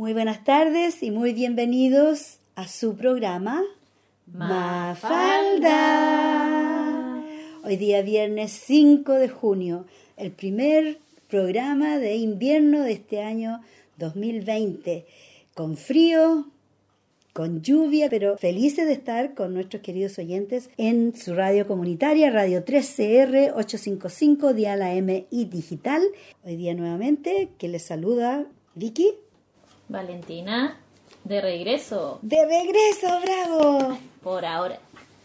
Muy buenas tardes y muy bienvenidos a su programa Mafalda. Hoy día viernes 5 de junio, el primer programa de invierno de este año 2020, con frío, con lluvia, pero felices de estar con nuestros queridos oyentes en su radio comunitaria, Radio 3CR 855, Dial AM y Digital. Hoy día nuevamente, que les saluda Vicky. Valentina, de regreso. ¡De regreso, bravo! Por ahora.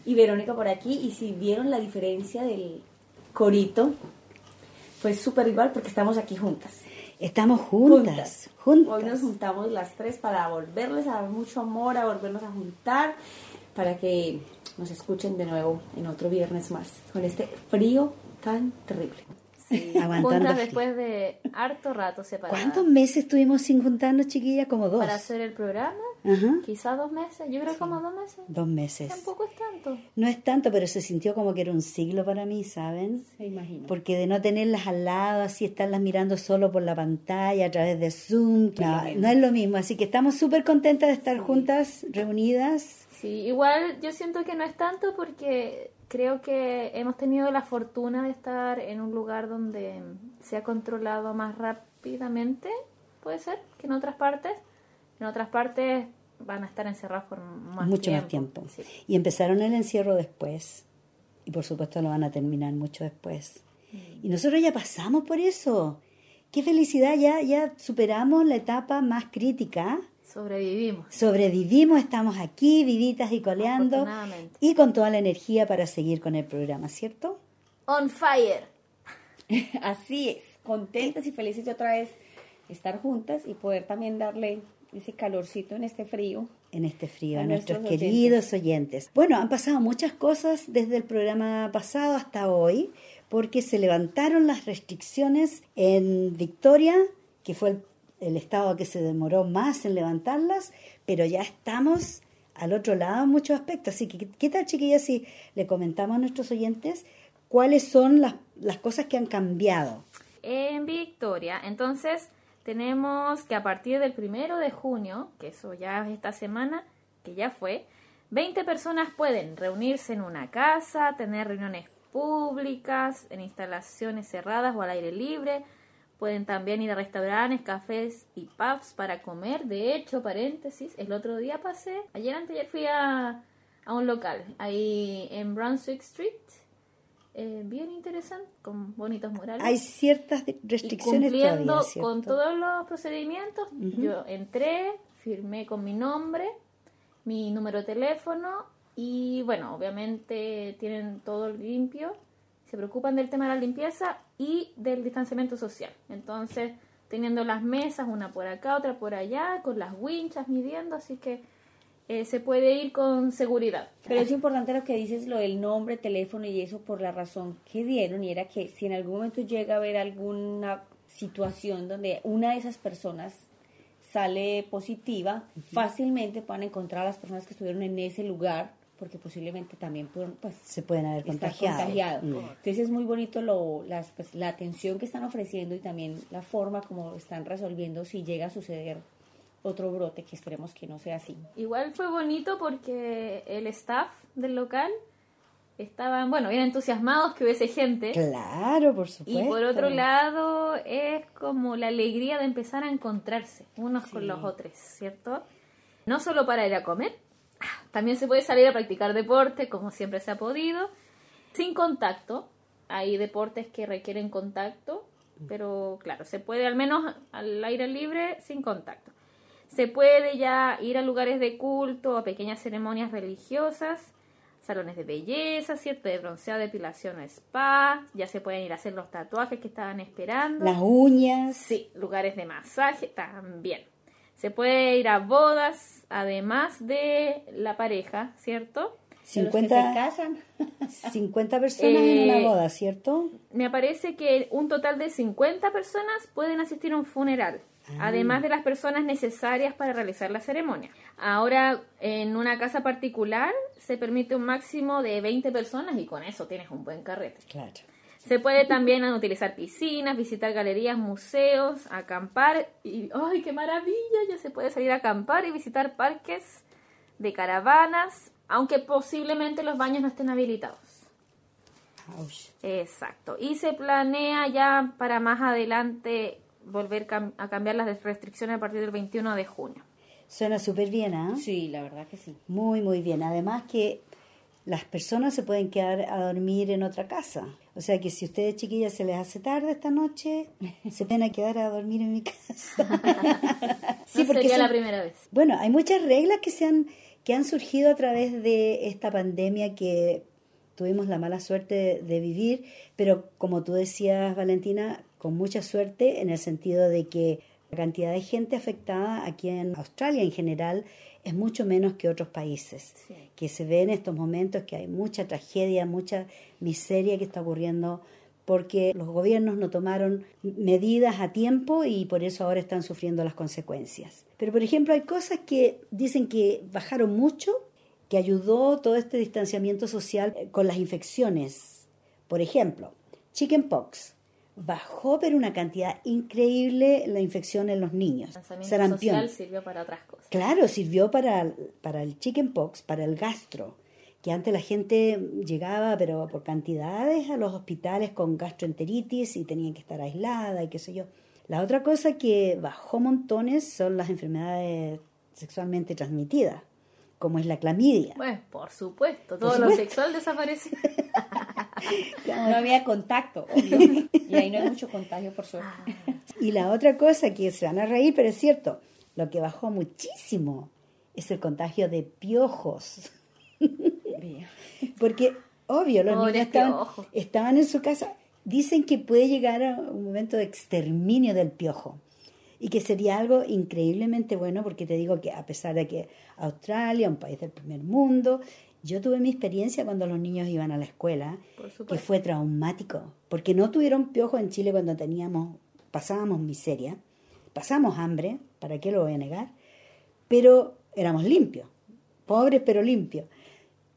Y Verónica por aquí, y si vieron la diferencia del corito, fue súper igual porque estamos aquí juntas. Estamos juntas, juntas. Hoy nos juntamos las tres para volverles a dar mucho amor, a volvernos a juntar, para que nos escuchen de nuevo en otro viernes más, con este frío tan terrible. Sí, Aguantando después de harto rato separadas. ¿Cuántos meses estuvimos sin juntarnos, chiquillas? Como dos. Para hacer el programa, Ajá. quizás dos meses. Yo creo como dos meses. Dos meses. Tampoco es tanto. No es tanto, pero se sintió como que era un siglo para mí, ¿saben? Me imagino. Porque de no tenerlas al lado, así estarlas mirando solo por la pantalla, a través de Zoom, no, no es lo mismo. Así que estamos súper contentas de estar juntas, reunidas. Sí, igual yo siento que no es tanto porque creo que hemos tenido la fortuna de estar en un lugar donde se ha controlado más rápidamente, puede ser, que en otras partes. En otras partes van a estar encerrados por más mucho tiempo. más tiempo. Sí. Y empezaron el encierro después. Y por supuesto lo van a terminar mucho después. Mm. Y nosotros ya pasamos por eso. Qué felicidad, ya, ya superamos la etapa más crítica. Sobrevivimos. Sobrevivimos, estamos aquí, vivitas y coleando. Y con toda la energía para seguir con el programa, ¿cierto? On fire. Así es, contentas y felices de otra vez estar juntas y poder también darle ese calorcito en este frío. en este frío, A a, nuestros, nuestros queridos oyentes. Bueno, han pasado muchas cosas desde el programa pasado hasta hoy, porque se levantaron las restricciones en Victoria, que fue el, el estado que se demoró más en levantarlas, pero ya estamos al otro lado en muchos aspectos. Así que, ¿qué tal, chiquillas, si le comentamos a nuestros oyentes cuáles son las, las cosas que han cambiado? En Victoria, entonces tenemos que a partir del primero de junio, que eso ya es esta semana, que ya fue, 20 personas pueden reunirse en una casa, tener reuniones públicas, en instalaciones cerradas o al aire libre. Pueden también ir a restaurantes, cafés y pubs para comer. De hecho, paréntesis, el otro día pasé, ayer anteayer fui a, a un local ahí en Brunswick Street. eh, bien interesante, con bonitos murales Hay ciertas de- y restricciones cumpliendo todavía, con todos los procedimientos, yo entré, firmé con mi nombre, mi número de teléfono y bueno, obviamente tienen todo limpio, se preocupan del tema de la limpieza y del distanciamiento social. Entonces, teniendo las mesas, una por acá, otra por allá, con las winchas midiendo, así que eh, se puede ir con seguridad. Pero es importante lo que dices, lo del nombre, teléfono y eso por la razón que dieron y era que si en algún momento llega a haber alguna situación donde una de esas personas sale positiva, fácilmente van a encontrar a las personas que estuvieron en ese lugar porque posiblemente también pues Se pueden haber contagiado. contagiado. Mm. Entonces es muy bonito lo, las, pues, la atención que están ofreciendo y también la forma como están resolviendo si llega a suceder otro brote, que esperemos que no sea así. Igual fue bonito porque el staff del local estaban, bueno, bien entusiasmados que hubiese gente. Claro, por supuesto. Y por otro lado, es como la alegría de empezar a encontrarse unos con los otros, ¿cierto? No solo para ir a comer, también se puede salir a practicar deporte, como siempre se ha podido, sin contacto. Hay deportes que requieren contacto, pero claro, se puede al menos al aire libre sin contacto. Se puede ya ir a lugares de culto, a pequeñas ceremonias religiosas, salones de belleza, ¿cierto? De bronceado, depilación o spa. Ya se pueden ir a hacer los tatuajes que estaban esperando. Las uñas. Sí, lugares de masaje también. Se puede ir a bodas, además de la pareja, ¿cierto? De los que se 50, casan. 50 personas en una Eh, boda, ¿cierto? Me parece que un total de 50 personas pueden asistir a un funeral, además de las personas necesarias para realizar la ceremonia. Ahora, en una casa particular, se permite un máximo de 20 personas y con eso tienes un buen carrete. Claro. Se puede también utilizar piscinas, visitar galerías, museos, acampar y ¡ay, qué maravilla! Ya se puede salir a acampar y visitar parques de caravanas, aunque posiblemente los baños no estén habilitados. Exacto. Y se planea ya para más adelante volver cam- a cambiar las restricciones a partir del 21 de junio. Suena súper bien, ¿ah? Sí, la verdad que sí. Muy, muy bien. Además que las personas se pueden quedar a dormir en otra casa. O sea que si a ustedes chiquillas se les hace tarde esta noche, se pueden a quedar a dormir en mi casa. Sí, no sería son- la primera vez. Bueno, hay muchas reglas que se han que han surgido a través de esta pandemia que tuvimos la mala suerte de vivir, pero como tú decías, Valentina, con mucha suerte en el sentido de que la cantidad de gente afectada aquí en Australia en general es mucho menos que otros países, Sí. que se ve en estos momentos que hay mucha tragedia, mucha miseria que está ocurriendo porque los gobiernos no tomaron medidas a tiempo y por eso ahora están sufriendo las consecuencias. Pero, por ejemplo, hay cosas que dicen que bajaron mucho, que ayudó todo este distanciamiento social eh, con las infecciones. Por ejemplo, chickenpox. Bajó, pero una cantidad increíble la infección en los niños. El Sarampión. social sirvió para otras cosas. Claro, sirvió para, para el chickenpox, para el gastro, que antes la gente llegaba, pero por cantidades, a los hospitales con gastroenteritis y tenían que estar aislada y qué sé yo. La otra cosa que bajó montones son las enfermedades sexualmente transmitidas, como es la clamidia. Bueno, por supuesto, todo Por lo sexual desapareció. No había contacto, obvio. Y ahí no hay mucho contagio, por suerte. Y la otra cosa que se van a reír, pero es cierto, lo que bajó muchísimo es el contagio de piojos. Porque, obvio, los niños estaban, estaban en su casa. Dicen que puede llegar a un momento de exterminio del piojo. Y que sería algo increíblemente bueno, porque te digo que a pesar de que Australia, un país del primer mundo, yo tuve mi experiencia cuando los niños iban a la escuela, que fue traumático, porque no tuvieron piojo en Chile cuando teníamos, pasábamos miseria, pasamos hambre, ¿para qué lo voy a negar? Pero éramos limpios, pobres pero limpios.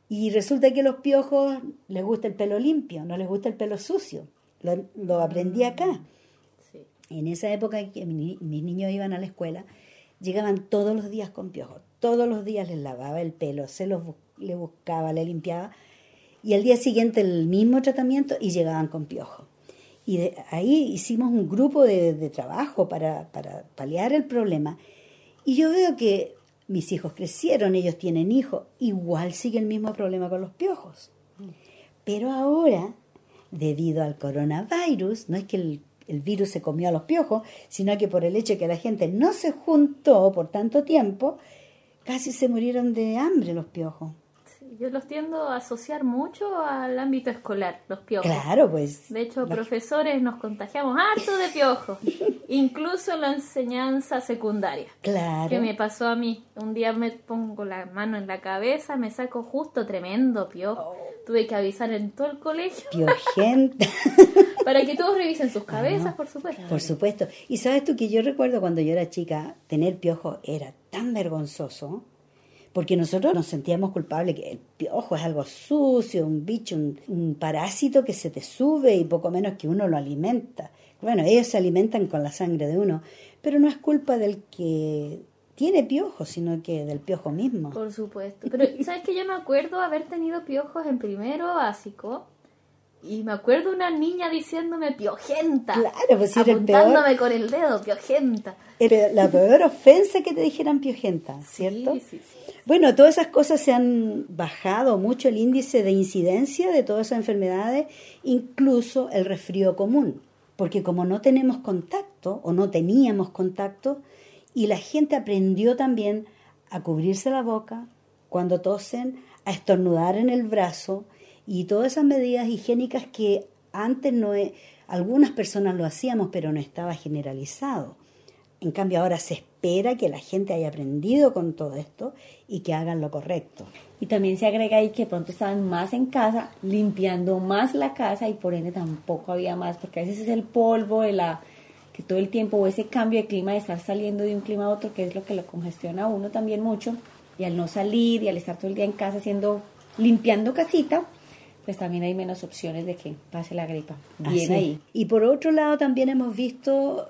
Y resulta que a los piojos les gusta el pelo limpio, no les gusta el pelo sucio. Lo, lo aprendí acá. Sí. En esa época que mi- mis niños iban a la escuela, llegaban todos los días con piojos. Todos los días les lavaba el pelo, se los bu- le buscaba, le limpiaba. Y al día siguiente el mismo tratamiento y llegaban con piojos. Y de ahí hicimos un grupo de, de trabajo para, para paliar el problema. Y yo veo que mis hijos crecieron, ellos tienen hijos, igual sigue el mismo problema con los piojos. Pero ahora, debido al coronavirus, no es que el, el virus se comió a los piojos, sino que por el hecho de que la gente no se juntó por tanto tiempo, casi se murieron de hambre los piojos. Yo los tiendo a asociar mucho al ámbito escolar, los piojos. Claro, pues. De hecho, profesores nos contagiamos harto de piojos, incluso en la enseñanza secundaria. Claro. ¿Qué me pasó a mí? Un día me pongo la mano en la cabeza, me saco justo tremendo piojo. Tuve que avisar en todo el colegio Piojenta. para que todos revisen sus cabezas, por supuesto. Por supuesto. Y sabes tú que yo recuerdo cuando yo era chica, tener piojo era tan vergonzoso, porque nosotros nos sentíamos culpables que el piojo es algo sucio, un bicho, un, un parásito que se te sube y poco menos que uno lo alimenta. Bueno, ellos se alimentan con la sangre de uno, pero no es culpa del que tiene piojo, sino que del piojo mismo. Por supuesto. Pero, ¿sabes que Yo me acuerdo haber tenido piojos en primero básico. Y me acuerdo una niña diciéndome piojenta. Claro, pues era el peor. apuntándome con el dedo, piojenta. Era la peor ofensa que te dijeran piojenta, ¿cierto? Sí, sí, sí. Bueno, todas esas cosas se han bajado mucho el índice de incidencia de todas esas enfermedades, incluso el resfrío común, porque como no tenemos contacto o no teníamos contacto, y la gente aprendió también a cubrirse la boca cuando tosen, a estornudar en el brazo y todas esas medidas higiénicas que antes no e- algunas personas lo hacíamos, pero no estaba generalizado. En cambio, ahora se espera que la gente haya aprendido con todo esto y que hagan lo correcto. Y también se agrega ahí que pronto estaban más en casa, limpiando más la casa y por ende tampoco había más, porque a veces es el polvo de la que todo el tiempo o ese cambio de clima de estar saliendo de un clima a otro, que es lo que lo congestiona a uno también mucho, y al no salir y al estar todo el día en casa haciendo limpiando casita, pues también hay menos opciones de que pase la gripa. Bien ahí. Y por otro lado también hemos visto,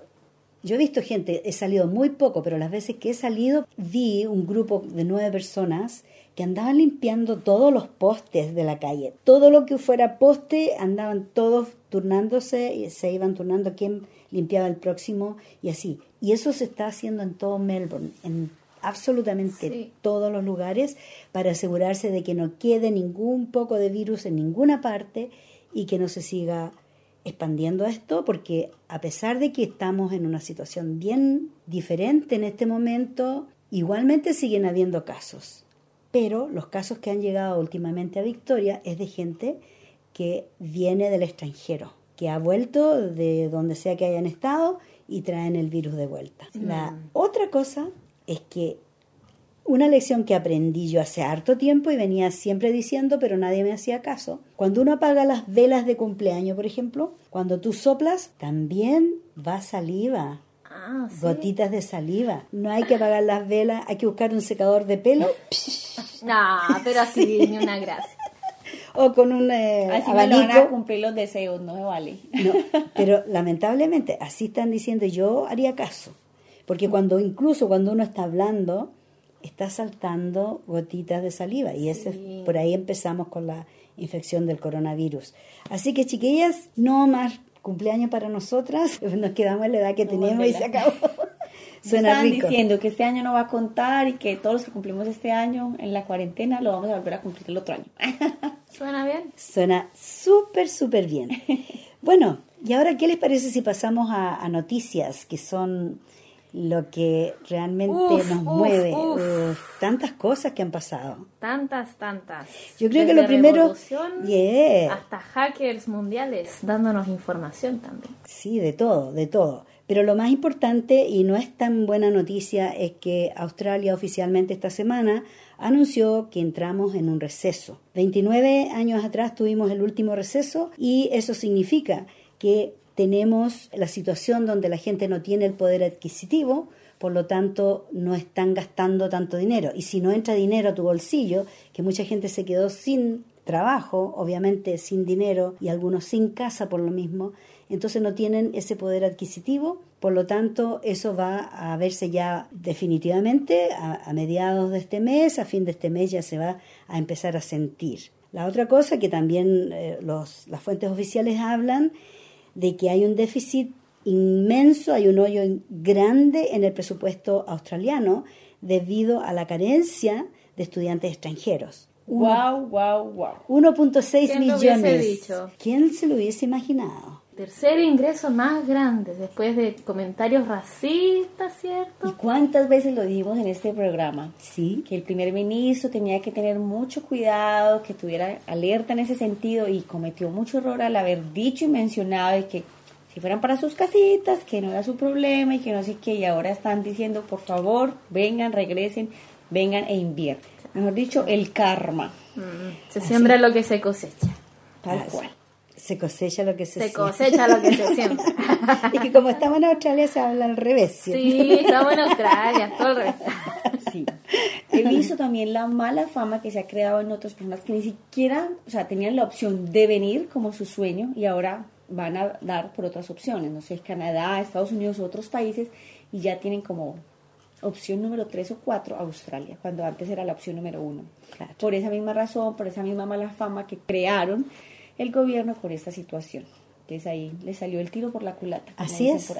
yo he visto gente, he salido muy poco, pero las veces que he salido vi un grupo de nueve personas que andaban limpiando todos los postes de la calle. Todo lo que fuera poste, andaban todos turnándose y se iban turnando quién limpiaba el próximo y así. Y eso se está haciendo en todo Melbourne, en absolutamente todos los lugares para asegurarse de que no quede ningún poco de virus en ninguna parte y que no se siga expandiendo esto, porque a pesar de que estamos en una situación bien diferente en este momento, igualmente siguen habiendo casos. Pero los casos que han llegado últimamente a Victoria es de gente que viene del extranjero, que ha vuelto de donde sea que hayan estado y traen el virus de vuelta. La otra cosa es que una lección que aprendí yo hace harto tiempo y venía siempre diciendo, pero nadie me hacía caso. Cuando uno apaga las velas de cumpleaños, por ejemplo, cuando tú soplas, también va saliva. Ah, Gotitas de saliva. No hay que apagar las velas, hay que buscar un secador de pelo. no, pero así ni una gracia. O con un eh, así abanico. van a cumplir los deseos, no me vale. No, pero lamentablemente así están diciendo, yo haría caso. Porque cuando incluso cuando uno está hablando, está saltando gotitas de saliva y ese, por ahí empezamos con la infección del coronavirus. Así que chiquillas, no más cumpleaños para nosotras, nos quedamos en la edad que tenemos y se acabó. Suena Están diciendo que este año no va a contar y que todos los que cumplimos este año en la cuarentena lo vamos a volver a cumplir el otro año. ¿Suena bien? Suena súper, súper bien. Bueno, y ahora, ¿qué les parece si pasamos a noticias que son lo que realmente nos mueve. tantas cosas que han pasado. Tantas, tantas. Yo creo que lo primero... Hasta hackers mundiales dándonos información también. Sí, de todo, de todo. Pero lo más importante, y no es tan buena noticia, es que Australia oficialmente esta semana anunció que entramos en un receso. 29 años atrás tuvimos el último receso y eso significa que tenemos la situación donde la gente no tiene el poder adquisitivo, por lo tanto no están gastando tanto dinero. Y si no entra dinero a tu bolsillo, que mucha gente se quedó sin trabajo, obviamente sin dinero y algunos sin casa por lo mismo, entonces no tienen ese poder adquisitivo, por lo tanto eso va a verse ya definitivamente a, mediados de este mes, a fin de este mes ya se va a empezar a sentir. La otra cosa que también eh, los, las fuentes oficiales hablan de que hay un déficit inmenso, hay un hoyo grande en el presupuesto australiano debido a la carencia de estudiantes extranjeros. Wow, wow, wow. 1.6 millones. ¿Quién se lo hubiese imaginado? Tercer ingreso más grande después de comentarios racistas, ¿cierto? ¿Y cuántas veces lo dijimos en este programa? Sí. Que el primer ministro tenía que tener mucho cuidado, que tuviera alerta en ese sentido y cometió mucho error al haber dicho y mencionado que si fueran para sus casitas, que no era su problema y que no sé qué, y ahora están diciendo, por favor, vengan, regresen, vengan e inviertan. Mejor dicho, el karma. Mm, se siembra lo que se cosecha. Tal cual. Se cosecha lo que se, se cosecha lo que se siembra. y que como estamos en Australia se habla al revés. Sí, estamos en Australia, todo al revés. Sí. He visto también la mala fama que se ha creado en otras personas que ni siquiera, o sea, tenían la opción de venir como su sueño y ahora van a dar por otras opciones, no sé, Canadá, Estados Unidos, otros países, y ya tienen como opción número 3 o 4 Australia, cuando antes era la opción número 1. Por esa misma razón, por esa misma mala fama que crearon el gobierno por esta situación. Entonces ahí le salió el tiro por la culata. Así es.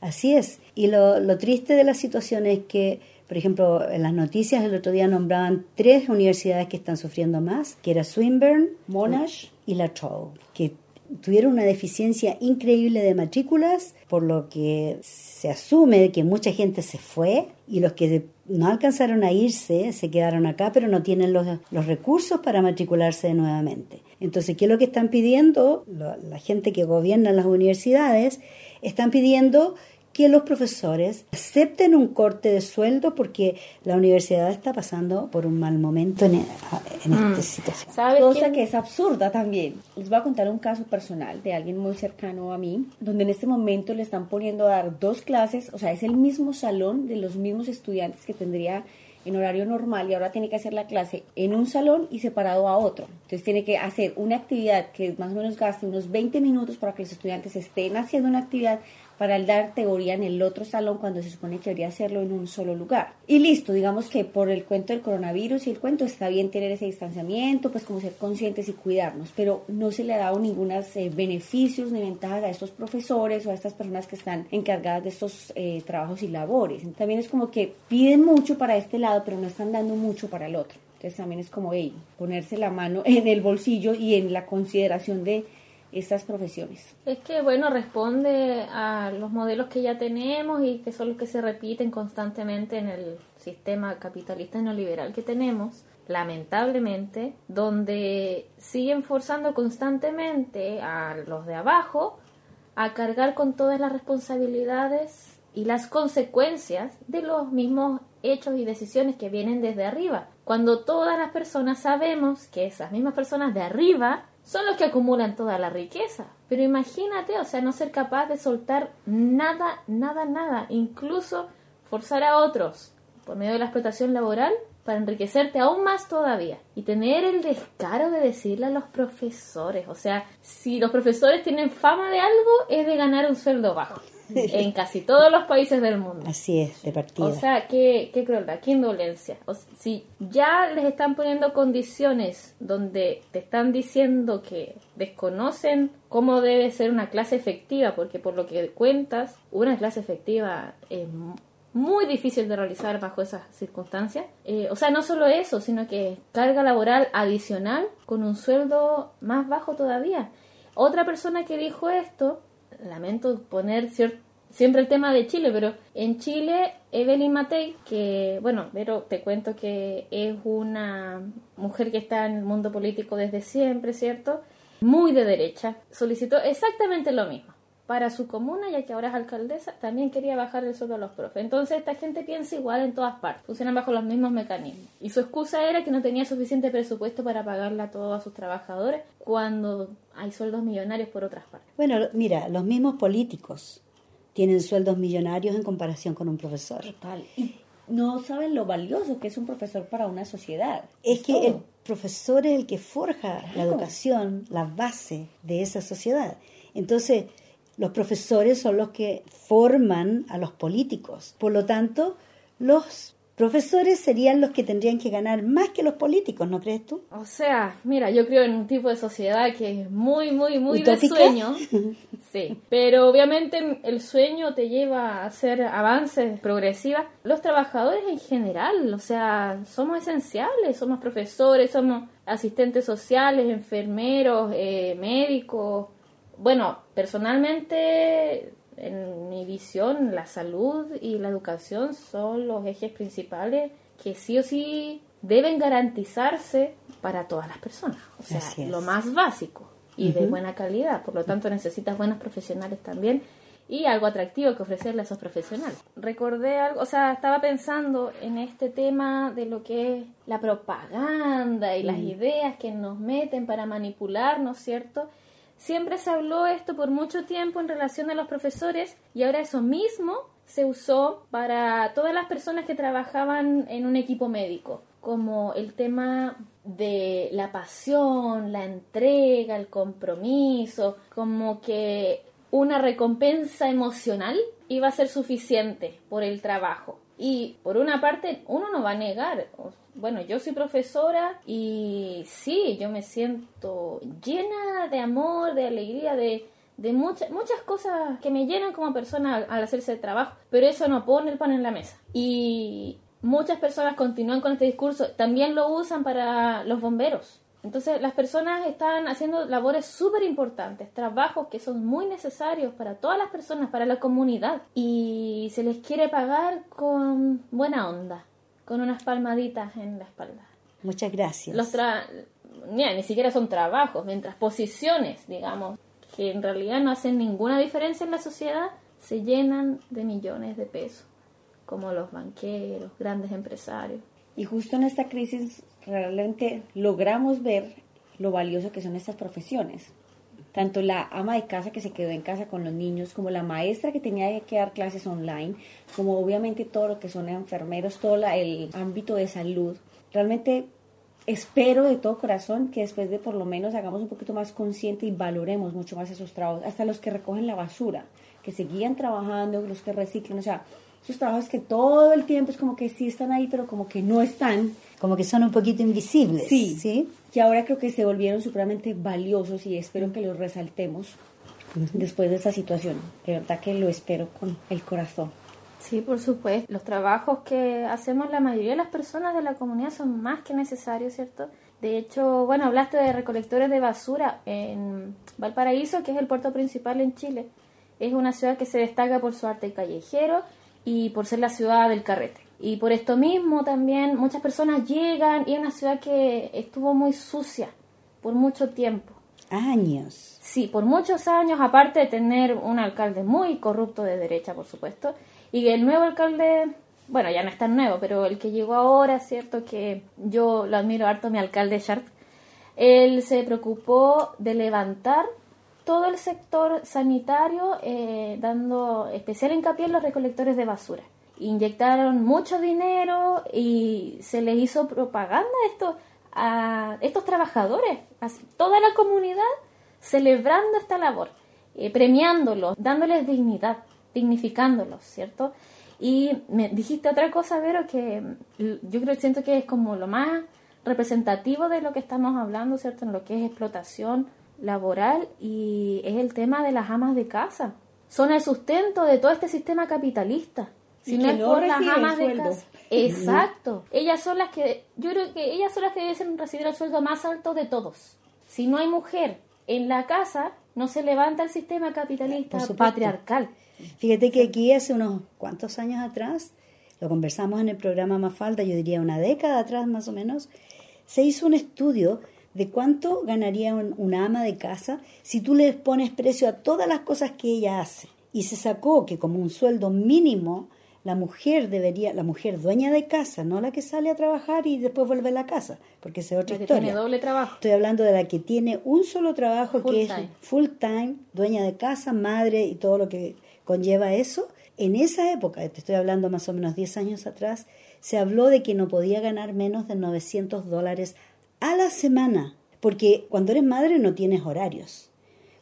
Así es. Y lo, lo triste de la situación es que, por ejemplo, en las noticias el otro día nombraban tres universidades que están sufriendo más, que era Swinburne, Monash y La Trobe, que tuvieron una deficiencia increíble de matrículas, por lo que se asume que mucha gente se fue y los que no alcanzaron a irse se quedaron acá, pero no tienen los, los recursos para matricularse nuevamente. Entonces, ¿qué es lo que están pidiendo? La gente que gobierna las universidades están pidiendo que los profesores acepten un corte de sueldo porque la universidad está pasando por un mal momento en, esta mm. situación. ¿Sabes Cosa que es absurda también. Les voy a contar un caso personal de alguien muy cercano a mí, donde en este momento le están poniendo a dar dos clases, o sea, es el mismo salón de los mismos estudiantes que tendría en horario normal y ahora tiene que hacer la clase en un salón y separado a otro. Entonces tiene que hacer una actividad que más o menos gaste unos 20 minutos para que los estudiantes estén haciendo una actividad para dar teoría en el otro salón cuando se supone que debería hacerlo en un solo lugar. Y listo, digamos que por el cuento del coronavirus y el cuento está bien tener ese distanciamiento, pues como ser conscientes y cuidarnos, pero no se le ha dado ningún eh, beneficios ni ventajas a estos profesores o a estas personas que están encargadas de estos eh, trabajos y labores. También es como que piden mucho para este lado, pero no están dando mucho para el otro. Entonces también es como, hey, ponerse la mano en el bolsillo y en la consideración de estas profesiones? Es que, bueno, responde a los modelos que ya tenemos y que son los que se repiten constantemente en el sistema capitalista neoliberal que tenemos, lamentablemente, donde siguen forzando constantemente a los de abajo a cargar con todas las responsabilidades y las consecuencias de los mismos hechos y decisiones que vienen desde arriba, cuando todas las personas sabemos que esas mismas personas de arriba son los que acumulan toda la riqueza. Pero imagínate, o sea, no ser capaz de soltar nada, nada, nada, incluso forzar a otros por medio de la explotación laboral para enriquecerte aún más todavía. Y tener el descaro de decirle a los profesores, o sea, si los profesores tienen fama de algo es de ganar un sueldo bajo en casi todos los países del mundo. Así es, de partida. O sea, qué, qué crueldad, qué indolencia. O si ya les están poniendo condiciones donde te están diciendo que desconocen cómo debe ser una clase efectiva, porque por lo que cuentas, una clase efectiva es muy difícil de realizar bajo esas circunstancias. Eh, o sea, no solo eso, sino que carga laboral adicional con un sueldo más bajo todavía. Otra persona que dijo esto lamento poner siempre el tema de Chile, pero en Chile, Evelyn Matei, que, bueno, pero te cuento que es una mujer que está en el mundo político desde siempre, ¿cierto? Muy de derecha, solicitó exactamente lo mismo para su comuna, ya que ahora es alcaldesa, también quería bajar el sueldo a los profes. Entonces esta gente piensa igual en todas partes, funcionan bajo los mismos mecanismos. Y su excusa era que no tenía suficiente presupuesto para pagarle a todos sus trabajadores cuando hay sueldos millonarios por otras partes. Bueno, mira, los mismos políticos tienen sueldos millonarios en comparación con un profesor. Total. Y no saben lo valioso que es un profesor para una sociedad. Es que el profesor es el que forja la educación, la base de esa sociedad. Entonces, los profesores son los que forman a los políticos. Por lo tanto, los profesores serían los que tendrían que ganar más que los políticos, ¿no crees tú? O sea, mira, yo creo en un tipo de sociedad que es muy, muy, muy de sueño. Sí, pero obviamente el sueño te lleva a hacer avances progresivos. Los trabajadores en general, o sea, somos esenciales, somos profesores, somos asistentes sociales, enfermeros, eh, médicos, bueno, personalmente, en mi visión, la salud y la educación son los ejes principales que sí o sí deben garantizarse para todas las personas. O sea, lo más básico y de buena calidad. Por lo tanto, necesitas buenos profesionales también y algo atractivo que ofrecerle a esos profesionales. Recordé algo, o sea, estaba pensando en este tema de lo que es la propaganda y las mm. ideas que nos meten para manipularnos, ¿cierto? Siempre se habló esto por mucho tiempo en relación a los profesores y ahora eso mismo se usó para todas las personas que trabajaban en un equipo médico, como el tema de la pasión, la entrega, el compromiso, como que una recompensa emocional iba a ser suficiente por el trabajo. Y por una parte, uno no va a negar, bueno, yo soy profesora y sí, yo me siento llena de amor, de alegría, de, de muchas muchas cosas que me llenan como persona al, hacerse el trabajo, pero eso no pone el pan en la mesa. Y muchas personas continúan con este discurso, también lo usan para los bomberos. Entonces las personas están haciendo labores súper importantes, trabajos que son muy necesarios para todas las personas, para la comunidad, y se les quiere pagar con buena onda con unas palmaditas en la espalda. Muchas gracias. Los ni siquiera son trabajos, mientras posiciones, digamos, que en realidad no hacen ninguna diferencia en la sociedad, se llenan de millones de pesos, como los banqueros, grandes empresarios. Y justo en esta crisis realmente logramos ver lo valioso que son estas profesiones. tanto la ama de casa que se quedó en casa con los niños, como la maestra que tenía que dar clases online, como obviamente todo lo que son enfermeros, todo el ámbito de salud. Realmente espero de todo corazón que después de por lo menos hagamos un poquito más consciente y valoremos mucho más esos trabajos, hasta los que recogen la basura, que seguían trabajando, los que reciclan, o sea, esos trabajos que todo el tiempo es como que sí están ahí, pero como que no están. Como que son un poquito invisibles. Sí, sí. Que ahora creo que se volvieron supremamente valiosos y espero que los resaltemos después de esta situación. De verdad que lo espero con el corazón. Sí, por supuesto. Los trabajos que hacemos la mayoría de las personas de la comunidad son más que necesarios, ¿cierto? De hecho, bueno, hablaste de recolectores de basura en Valparaíso, que es el puerto principal en Chile. Es una ciudad que se destaca por su arte callejero y por ser la ciudad del carrete. Y por esto mismo también muchas personas llegan y es una ciudad que estuvo muy sucia por mucho tiempo. Años. Sí, por muchos años, aparte de tener un alcalde muy corrupto de derecha, por supuesto, y el nuevo alcalde, bueno, ya no es tan nuevo, pero el que llegó ahora, cierto que yo lo admiro harto, mi alcalde Sharp, él se preocupó de levantar todo el sector sanitario eh, dando especial hincapié en los recolectores de basura. Inyectaron mucho dinero y se les hizo propaganda a estos, a estos trabajadores, toda la comunidad celebrando esta labor, eh, premiándolos, dándoles dignidad, dignificándolos, ¿cierto? Y me dijiste otra cosa, Vero, que yo creo siento que es como lo más representativo de lo que estamos hablando, ¿cierto? En lo que es explotación laboral y es el tema de las amas de casa. Son el sustento de todo este sistema capitalista. Si no es por las amas de casa. Exacto. Ellas son las que, yo creo que ellas son las que deben recibir el sueldo más alto de todos. Si no hay mujer en la casa, no se levanta el sistema capitalista patriarcal. Fíjate que aquí hace unos cuantos años atrás, lo conversamos en el programa Más Falta, yo diría una década atrás más o menos, se hizo un estudio de cuánto ganaría una ama de casa si tú le pones precio a todas las cosas que ella hace. Y se sacó que como un sueldo mínimo la mujer debería, la mujer dueña de casa, no la que sale a trabajar y después vuelve a la casa, porque es otra historia. Tiene doble trabajo. Estoy hablando de la que tiene un solo trabajo que es full time, dueña de casa, madre y todo lo que conlleva eso. En esa época, te estoy hablando más o menos 10 años atrás, se habló de que no podía ganar menos de 900 dólares a la semana, porque cuando eres madre no tienes horarios.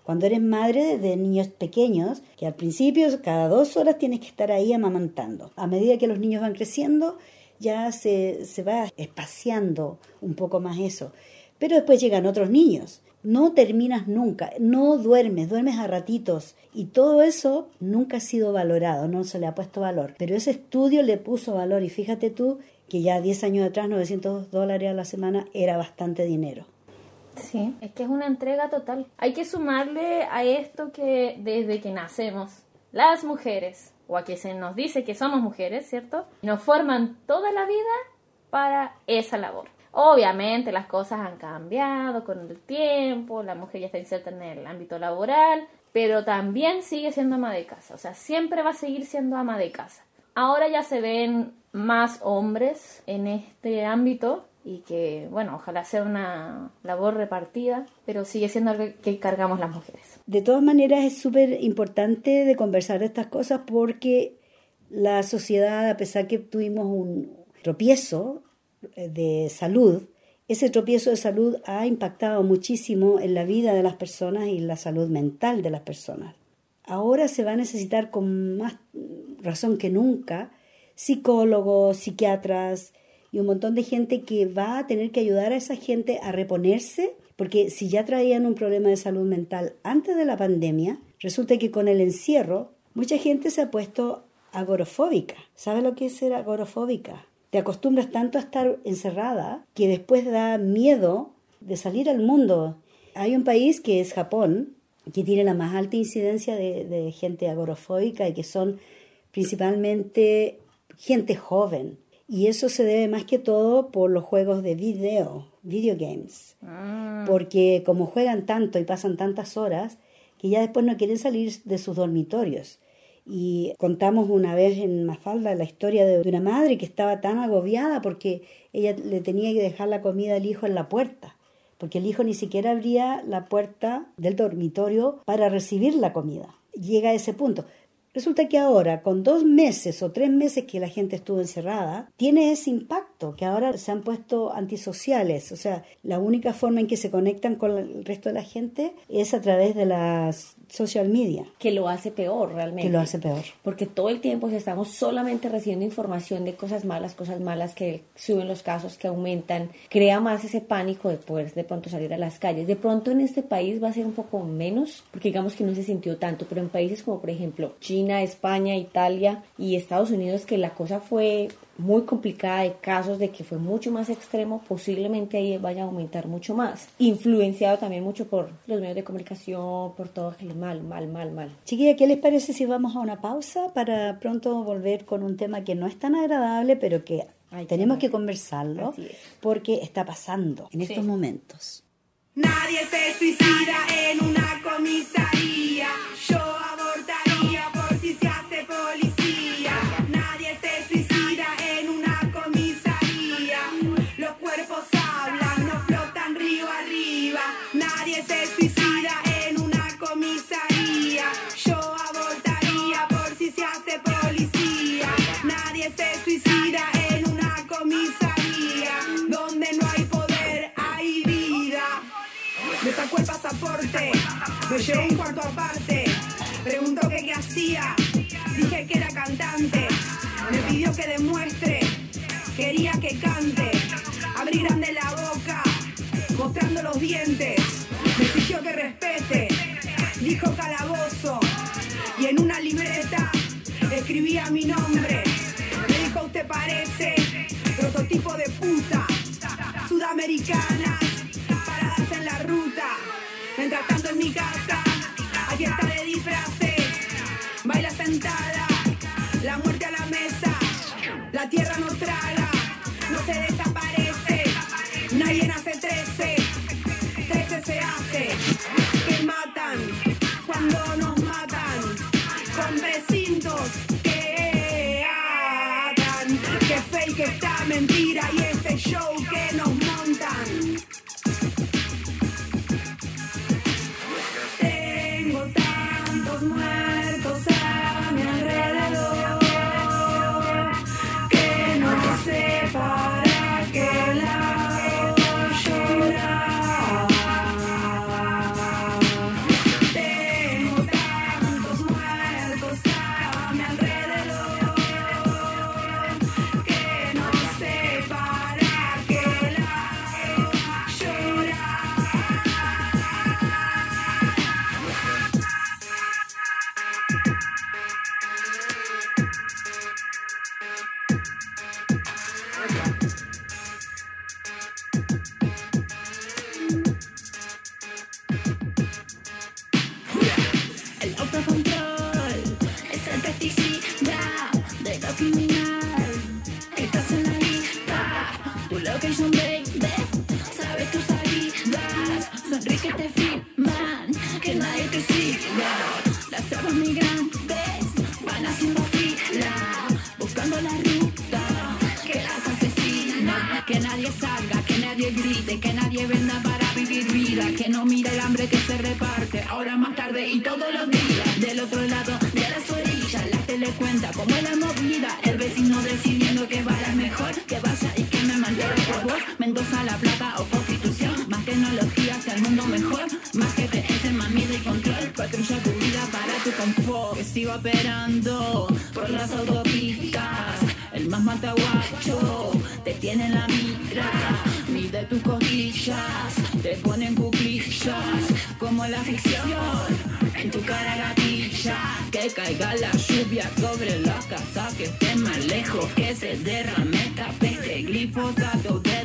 Cuando eres madre de niños pequeños, que al principio cada dos horas tienes que estar ahí amamantando. A medida que los niños van creciendo, ya se, se va espaciando un poco más eso. Pero después llegan otros niños. No terminas nunca, no duermes, duermes a ratitos. Y todo eso nunca ha sido valorado, no se le ha puesto valor. Pero ese estudio le puso valor y fíjate tú que ya 10 años atrás 900 dólares a la semana era bastante dinero. Sí, es que es una entrega total. Hay que sumarle a esto que desde que nacemos, las mujeres, o a que se nos dice que somos mujeres, ¿cierto? Nos forman toda la vida para esa labor. Obviamente las cosas han cambiado con el tiempo, la mujer ya está inserta en el ámbito laboral, pero también sigue siendo ama de casa, o sea, siempre va a seguir siendo ama de casa. Ahora ya se ven más hombres en este ámbito y que, bueno, ojalá sea una labor repartida, pero sigue siendo algo que cargamos las mujeres. De todas maneras, es súper importante de conversar de estas cosas porque la sociedad, a pesar que tuvimos un tropiezo eh, de salud, ese tropiezo de salud ha impactado muchísimo en la vida de las personas y la salud mental de las personas. Ahora se va a necesitar con más razón que nunca psicólogos, psiquiatras y un montón de gente que va a tener que ayudar a esa gente a reponerse, porque si ya traían un problema de salud mental antes de la pandemia, resulta que con el encierro mucha gente se ha puesto agorofóbica. ¿Sabes lo que es ser agorofóbica? Te acostumbras tanto a estar encerrada que después da miedo de salir al mundo. Hay un país que es Japón, que tiene la más alta incidencia de, de gente agorofóbica y que son principalmente gente joven. Y eso se debe más que todo por los juegos de video, video games. Ah. Porque como juegan tanto y pasan tantas horas, que ya después no quieren salir de sus dormitorios. Y contamos una vez en Mafalda la historia de una madre que estaba tan agobiada porque ella le tenía que dejar la comida al hijo en la puerta porque el hijo ni siquiera abría la puerta del dormitorio para recibir la comida. Llega a ese punto. Resulta que ahora, con dos meses o tres meses que la gente estuvo encerrada, tiene ese impacto, que ahora se han puesto antisociales. O sea, la única forma en que se conectan con el resto de la gente es a través de las social media. Que lo hace peor realmente. Que lo hace peor. Porque todo el tiempo estamos solamente recibiendo información de cosas malas, cosas malas que suben los casos, que aumentan, crea más ese pánico de poder de pronto salir a las calles. De pronto en este país va a ser un poco menos, porque digamos que no se sintió tanto, pero en países como por ejemplo China, España, Italia y Estados Unidos, que la cosa fue muy complicada de casos de que fue mucho más extremo, posiblemente ahí vaya a aumentar mucho más. Influenciado también mucho por los medios de comunicación, por todo que mal, mal, mal, mal. Chiquilla, ¿qué les parece si vamos a una pausa para pronto volver con un tema que no es tan agradable, pero que tenemos que conversarlo porque está pasando en estos momentos? Nadie se suicida en una comisaría. Yo Me llevó un cuarto aparte. Preguntó que qué hacía. Dije que era cantante. Me pidió que demuestre. Quería que cante. Abrí grande la boca. Mostrando los dientes. Me exigió que respete. Dijo calabozo. Y en una libreta escribía mi nombre. Me dijo usted parece prototipo de puta. Sudamericana ruta. Mientras tanto en mi casa, aquí está de disfraces. Baila sentada, la muerte a la mesa. La tierra no traga, no se desaparece. Nadie nace trece, trece se hace. Que matan cuando nos matan. Con precintos que atan. Que fake está mentira y este show Mendoza, La Plata o Constitución. Más tecnología hacia el mundo mejor. Más que creencia, más miedo y control. Patrulla tu vida para tu confort. Que sigo operando por las autopistas. El más mataguacho te tiene la mira. Mide tus costillas, te ponen cuclillas. Como la ficción en tu cara gatilla Que caiga la lluvia sobre las casas Que esté más lejos, que se derrame esta peste Glifosato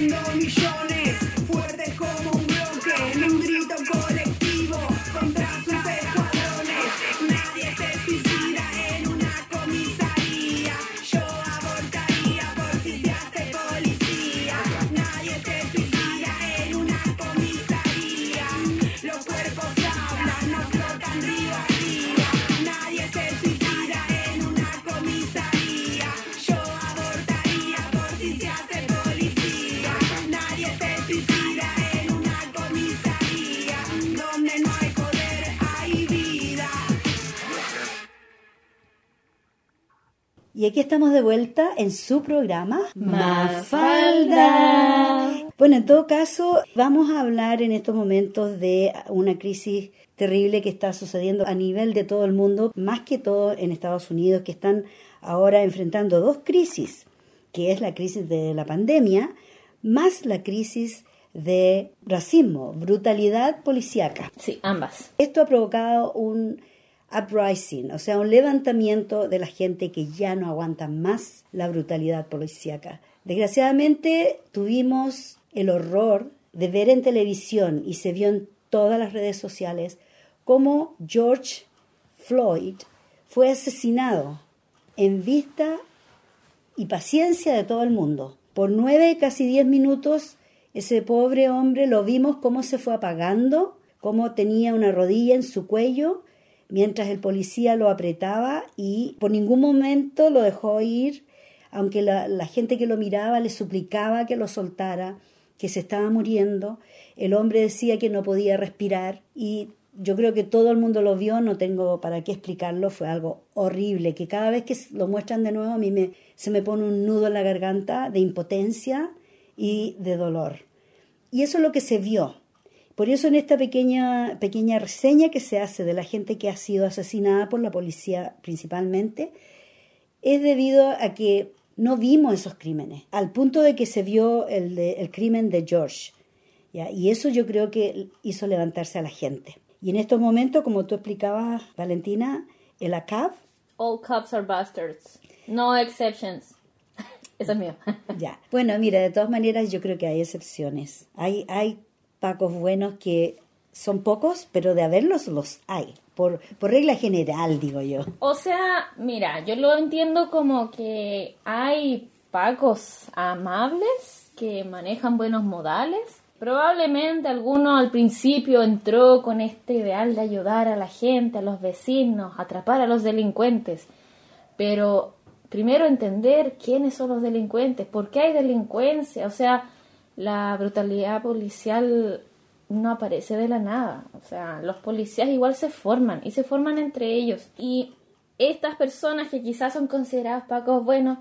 Dancing on me. Y aquí estamos de vuelta en su programa Mafalda. Bueno, en todo caso, vamos a hablar en estos momentos de una crisis terrible que está sucediendo a nivel de todo el mundo, más que todo en Estados Unidos, que están ahora enfrentando dos crisis, que es la crisis de la pandemia, más la crisis de racismo, brutalidad policíaca. Sí, ambas. Esto ha provocado un uprising, o sea, un levantamiento de la gente que ya no aguanta más la brutalidad policíaca. Desgraciadamente tuvimos el horror de ver en televisión y se vio en todas las redes sociales cómo George Floyd fue asesinado en vista y paciencia de todo el mundo. Por nueve, casi diez minutos, ese pobre hombre lo vimos cómo se fue apagando, cómo tenía una rodilla en su cuello, mientras el policía lo apretaba y por ningún momento lo dejó ir, aunque la, gente que lo miraba le suplicaba que lo soltara, que se estaba muriendo. El hombre decía que no podía respirar y yo creo que todo el mundo lo vio, no tengo para qué explicarlo, fue algo horrible, que cada vez que lo muestran de nuevo a mí me, se me pone un nudo en la garganta de impotencia y de dolor. Y eso es lo que se vio. Por eso en esta pequeña, pequeña reseña que se hace de la gente que ha sido asesinada por la policía principalmente, es debido a que no vimos esos crímenes, al punto de que se vio el, de, el crimen de George. ¿ya? Y eso yo creo que hizo levantarse a la gente. Y en estos momentos, como tú explicabas, Valentina, el ACAB. All cops are bastards. No exceptions. Eso es mío. ya. Bueno, mira, de todas maneras yo creo que hay excepciones. Hay, hay pacos buenos que son pocos, pero de haberlos los hay. Por, por regla general, digo yo. O sea, mira, yo lo entiendo como que hay pacos amables que manejan buenos modales Probablemente alguno al principio entró con este ideal de ayudar a la gente, a los vecinos, atrapar a los delincuentes. Pero primero entender quiénes son los delincuentes, por qué hay delincuencia. O sea, la brutalidad policial no aparece de la nada. O sea, los policías igual se forman y se forman entre ellos. Y estas personas que quizás son consideradas pacos buenos,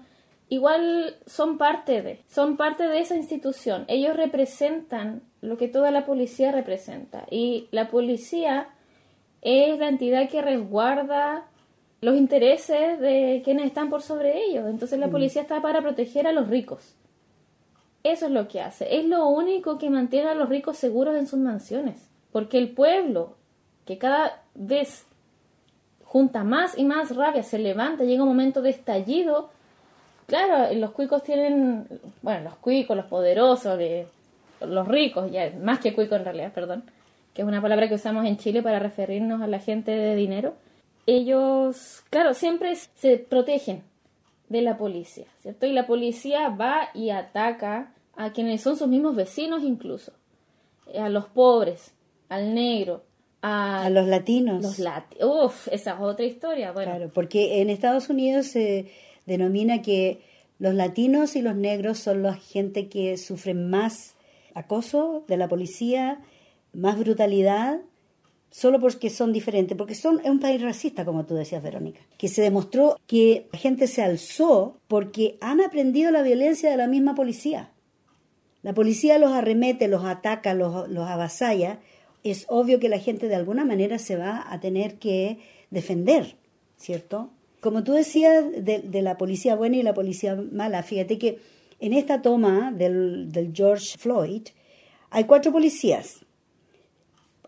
igual son parte de, son parte de esa institución. Ellos representan lo que toda la policía representa. Y la policía es la entidad que resguarda los intereses de quienes están por sobre ellos. Entonces la mm. policía está para proteger a los ricos. Eso es lo que hace. Es lo único que mantiene a los ricos seguros en sus mansiones. Porque el pueblo, que cada vez junta más y más rabia, se levanta, llega un momento de estallido, Claro, los cuicos tienen, bueno, los cuicos, los poderosos, los ricos, ya más que cuico en realidad, perdón, que es una palabra que usamos en Chile para referirnos a la gente de dinero. Ellos, claro, siempre se protegen de la policía, ¿cierto? Y la policía va y ataca a quienes son sus mismos vecinos incluso, a los pobres, al negro, a, los latinos. Los Uf, esa es otra historia. Bueno. Claro, porque en Estados Unidos se denomina que los latinos y los negros son la gente que sufren más acoso de la policía, más brutalidad, solo porque son diferentes, porque son es un país racista, como tú decías, Verónica, que se demostró que la gente se alzó porque han aprendido la violencia de la misma policía. La policía los arremete, los ataca, los, los avasalla. Es obvio que la gente de alguna manera se va a tener que defender, ¿cierto? Como tú decías de, la policía buena y la policía mala, fíjate que en esta toma del, George Floyd hay cuatro policías.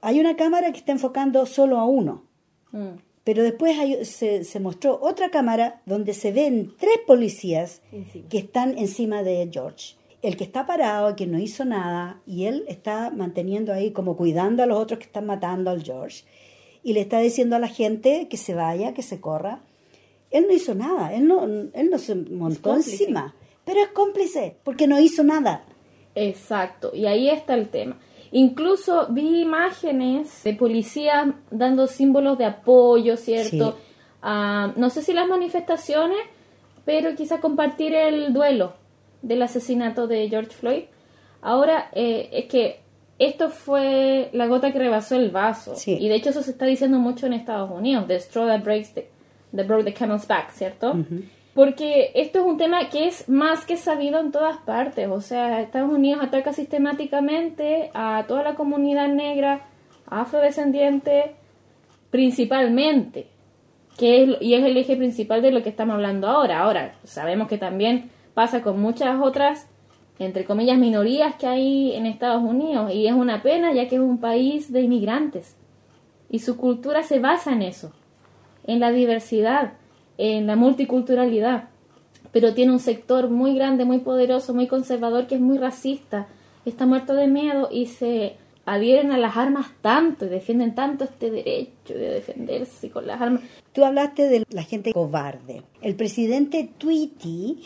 Hay una cámara que está enfocando solo a uno. Mm. Pero después se, se, mostró otra cámara donde se ven tres policías que están encima de George. El que está parado, el que no hizo nada, y él está manteniendo ahí como cuidando a los otros que están matando al George. Y le está diciendo a la gente que se vaya, que se corra. Él no hizo nada, él no, él no se montó encima, pero es cómplice porque no hizo nada. Exacto, y ahí está el tema. Incluso vi imágenes de policías dando símbolos de apoyo, ¿cierto? Ah, no sé si las manifestaciones, pero quizá compartir el duelo del asesinato de George Floyd. Ahora, eh, es que esto fue la gota que rebasó el vaso. Y de hecho eso se está diciendo mucho en Estados Unidos, the straw that breaks the, the broke the camel's back, ¿cierto? Porque esto es un tema que es más que sabido en todas partes. O sea, Estados Unidos ataca sistemáticamente a toda la comunidad negra, afrodescendiente, principalmente. Que es, y es el eje principal de lo que estamos hablando ahora. Ahora, sabemos que también pasa con muchas otras, entre comillas, minorías que hay en Estados Unidos. Y es una pena ya que es un país de inmigrantes. Y su cultura se basa en eso, en la diversidad en la multiculturalidad, pero tiene un sector muy grande, muy poderoso, muy conservador, que es muy racista, está muerto de miedo y se adhieren a las armas tanto y defienden tanto este derecho de defenderse con las armas. Tú hablaste de la gente cobarde. El presidente Tweety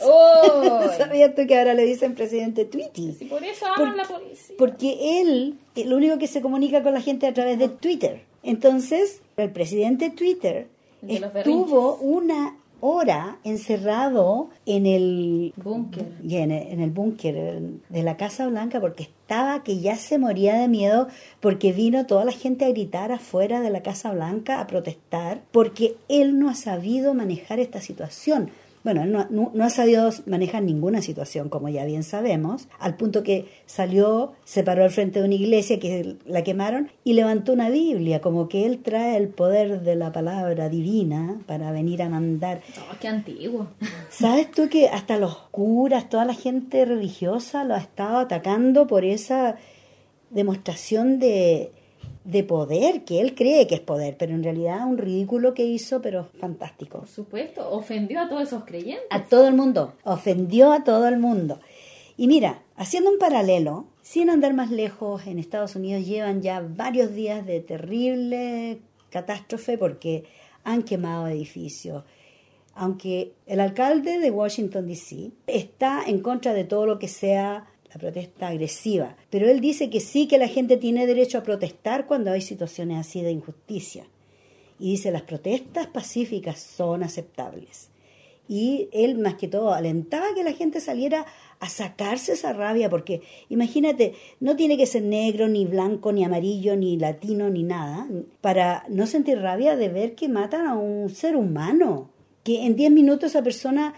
¡Oh! ¿Sabías tú que ahora le dicen presidente Tweety? Sí, por eso aman la policía. Porque él, lo único que se comunica con la gente a través de Twitter. Entonces, el presidente Twitter estuvo una hora encerrado en el búnker. en el, búnker de la Casa Blanca porque estaba que ya se moría de miedo porque vino toda la gente a gritar afuera de la Casa Blanca a protestar porque él no ha sabido manejar esta situación bueno, él no, ha sabido manejar ninguna situación, como ya bien sabemos, al punto que salió, se paró al frente de una iglesia que la quemaron y levantó una Biblia, como que él trae el poder de la palabra divina para venir a mandar. Qué antiguo. ¿Sabes tú que hasta los curas, toda la gente religiosa lo ha estado atacando por esa demostración de, de poder, que él cree que es poder, pero en realidad un ridículo que hizo, pero fantástico. Por supuesto, ofendió a todos esos creyentes. A todo el mundo, ofendió a todo el mundo. Y mira, haciendo un paralelo, sin andar más lejos, en Estados Unidos llevan ya varios días de terrible catástrofe porque han quemado edificios. Aunque el alcalde de Washington, D.C. está en contra de todo lo que sea la protesta agresiva. Pero él dice que sí que la gente tiene derecho a protestar cuando hay situaciones así de injusticia. Y dice, las protestas pacíficas son aceptables. Y él más que todo alentaba que la gente saliera a sacarse esa rabia, porque imagínate, no tiene que ser negro, ni blanco, ni amarillo, ni latino, ni nada, para no sentir rabia de ver que matan a un ser humano, que en 10 minutos esa persona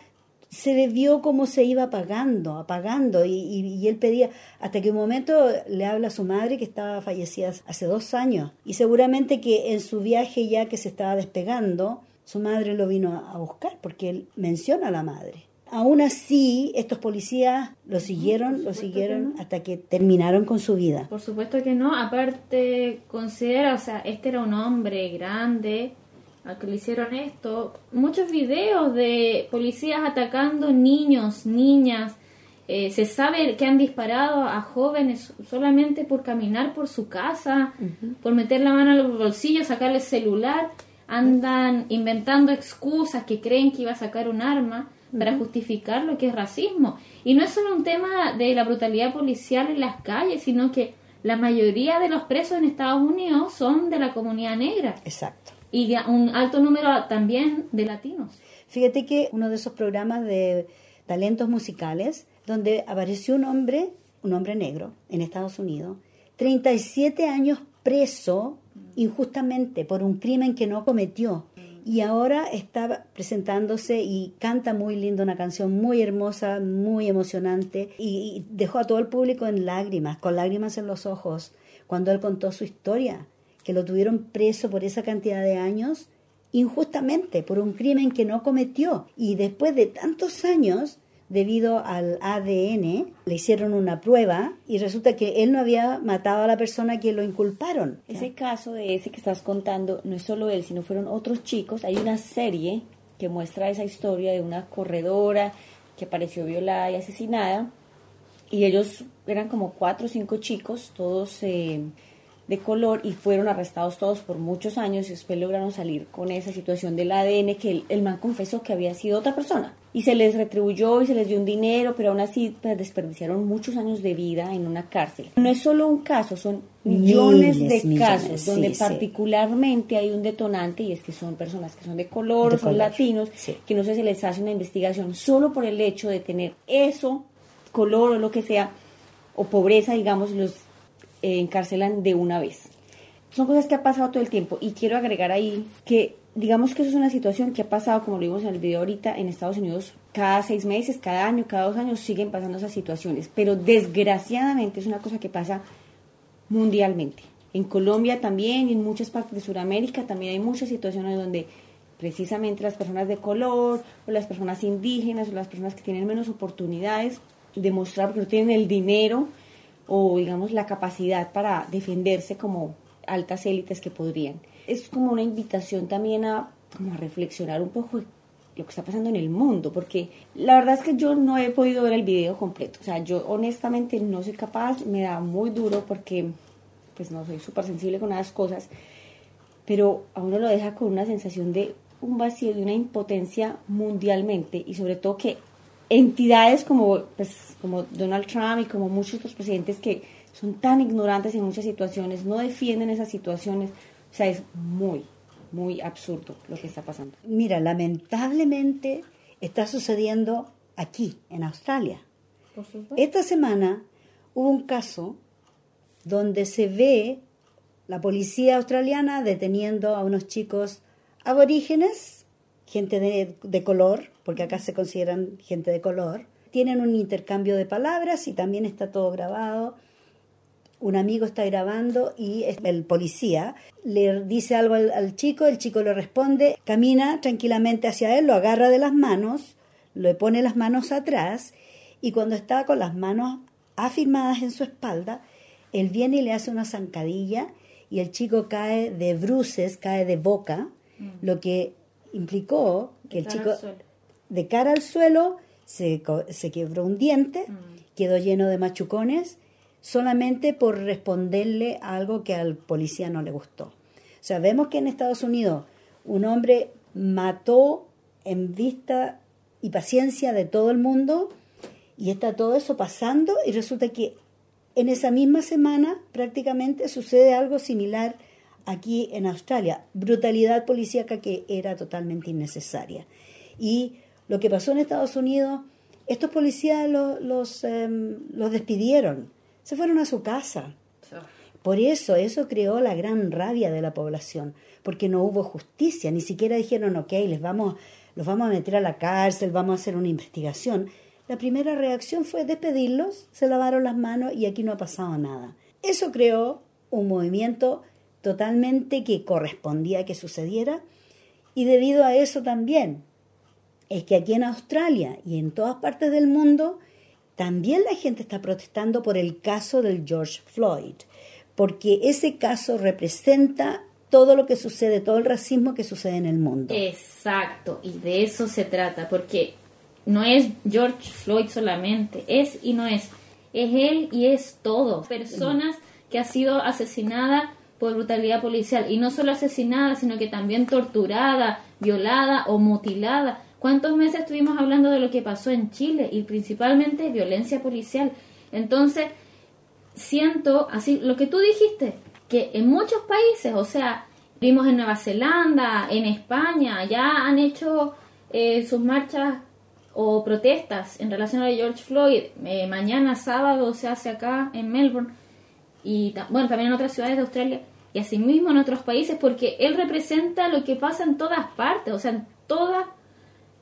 se le vio cómo se iba apagando, apagando, y, y, él pedía, hasta que un momento le habla a su madre que estaba fallecida hace dos años, y seguramente que en su viaje ya que se estaba despegando, su madre lo vino a buscar, porque él menciona a la madre. Aún así, estos policías lo siguieron, lo siguieron hasta que terminaron con su vida. Por supuesto que no, aparte considera, o sea, este era un hombre grande, al que le hicieron esto, muchos videos de policías atacando niños, niñas. Eh, se sabe que han disparado a jóvenes solamente por caminar por su casa, por meter la mano en los bolsillos, sacarle el celular. Andan inventando excusas que creen que iba a sacar un arma para justificar lo que es racismo. Y no es solo un tema de la brutalidad policial en las calles, sino que la mayoría de los presos en Estados Unidos son de la comunidad negra. Exacto y un alto número también de latinos. Fíjate que uno de esos programas de talentos musicales, donde apareció un hombre, un hombre negro en Estados Unidos, 37 años preso injustamente por un crimen que no cometió. Y ahora está presentándose y canta muy lindo, una canción muy hermosa, muy emocionante, y dejó a todo el público en lágrimas, con lágrimas en los ojos, cuando él contó su historia que lo tuvieron preso por esa cantidad de años injustamente, por un crimen que no cometió. Y después de tantos años, debido al ADN, le hicieron una prueba y resulta que él no había matado a la persona que lo inculparon. Ese caso de ese que estás contando no es solo él, sino fueron otros chicos. Hay una serie que muestra esa historia de una corredora que apareció violada y asesinada. Y ellos eran como cuatro o cinco chicos, todos... Eh, de color y fueron arrestados todos por muchos años y después lograron salir con esa situación del ADN que el, man confesó que había sido otra persona. Y se les retribuyó y se les dio un dinero, pero aún así pues, desperdiciaron muchos años de vida en una cárcel. No es solo un caso, son millones de casos donde particularmente hay un detonante y es que son personas que son de color, son latinos, que no sé si les hace una investigación solo por el hecho de tener eso, color o lo que sea, o pobreza, digamos, los encarcelan de una vez. Son cosas que ha pasado todo el tiempo y quiero agregar ahí que digamos que eso es una situación que ha pasado, como lo vimos en el video ahorita, en Estados Unidos cada seis meses, cada año, cada dos años siguen pasando esas situaciones, pero desgraciadamente es una cosa que pasa mundialmente. En Colombia también y en muchas partes de Sudamérica también hay muchas situaciones donde precisamente las personas de color o las personas indígenas o las personas que tienen menos oportunidades de mostrar que no tienen el dinero o digamos la capacidad para defenderse como altas élites que podrían. Es como una invitación también a, como a reflexionar un poco lo que está pasando en el mundo, porque la verdad es que yo no he podido ver el video completo, o sea, yo honestamente no soy capaz, me da muy duro porque pues no soy súper sensible con las cosas, pero a uno lo deja con una sensación de un vacío, de una impotencia mundialmente y sobre todo que entidades como, pues, como Donald Trump y como muchos otros presidentes que son tan ignorantes en muchas situaciones, no defienden esas situaciones, o sea, es muy, muy absurdo lo que está pasando. Mira, lamentablemente está sucediendo aquí, en Australia. Esta semana hubo un caso donde se ve la policía australiana deteniendo a unos chicos aborígenes, gente de, de, color, porque acá se consideran gente de color. Tienen un intercambio de palabras y también está todo grabado un amigo está grabando y el policía le dice algo al, chico, el chico le responde, camina tranquilamente hacia él, lo agarra de las manos, le pone las manos atrás y cuando está con las manos afirmadas en su espalda, él viene y le hace una zancadilla y el chico cae de bruces, cae de boca, mm. lo que implicó que el chico de cara al suelo se, se quebró un diente, mm. quedó lleno de machucones solamente por responderle a algo que al policía no le gustó. O sea, vemos que en Estados Unidos un hombre mató en vista y paciencia de todo el mundo y está todo eso pasando y resulta que en esa misma semana prácticamente sucede algo similar aquí en Australia. Brutalidad policíaca que era totalmente innecesaria. Y lo que pasó en Estados Unidos, estos policías los, los, em, los despidieron se fueron a su casa. Por eso, eso creó la gran rabia de la población, porque no hubo justicia, ni siquiera dijeron, ok, les vamos, los vamos a meter a la cárcel, vamos a hacer una investigación. La primera reacción fue despedirlos, se lavaron las manos y aquí no ha pasado nada. Eso creó un movimiento totalmente que correspondía a que sucediera y debido a eso también es que aquí en Australia y en todas partes del mundo también la gente está protestando por el caso del George Floyd, porque ese caso representa todo lo que sucede, todo el racismo que sucede en el mundo. Exacto, y de eso se trata, porque no es George Floyd solamente, es y no es, es él y es todo. Personas que ha sido asesinada por brutalidad policial, y no solo asesinada, sino que también torturada, violada o mutilada ¿Cuántos meses estuvimos hablando de lo que pasó en Chile y principalmente violencia policial? Entonces, siento, así, lo que tú dijiste, que en muchos países, o sea, vimos en Nueva Zelanda, en España, ya han hecho eh, sus marchas o protestas en relación a George Floyd. Eh, mañana sábado se hace acá en Melbourne y bueno, también en otras ciudades de Australia y asimismo en otros países porque él representa lo que pasa en todas partes, o sea, en todas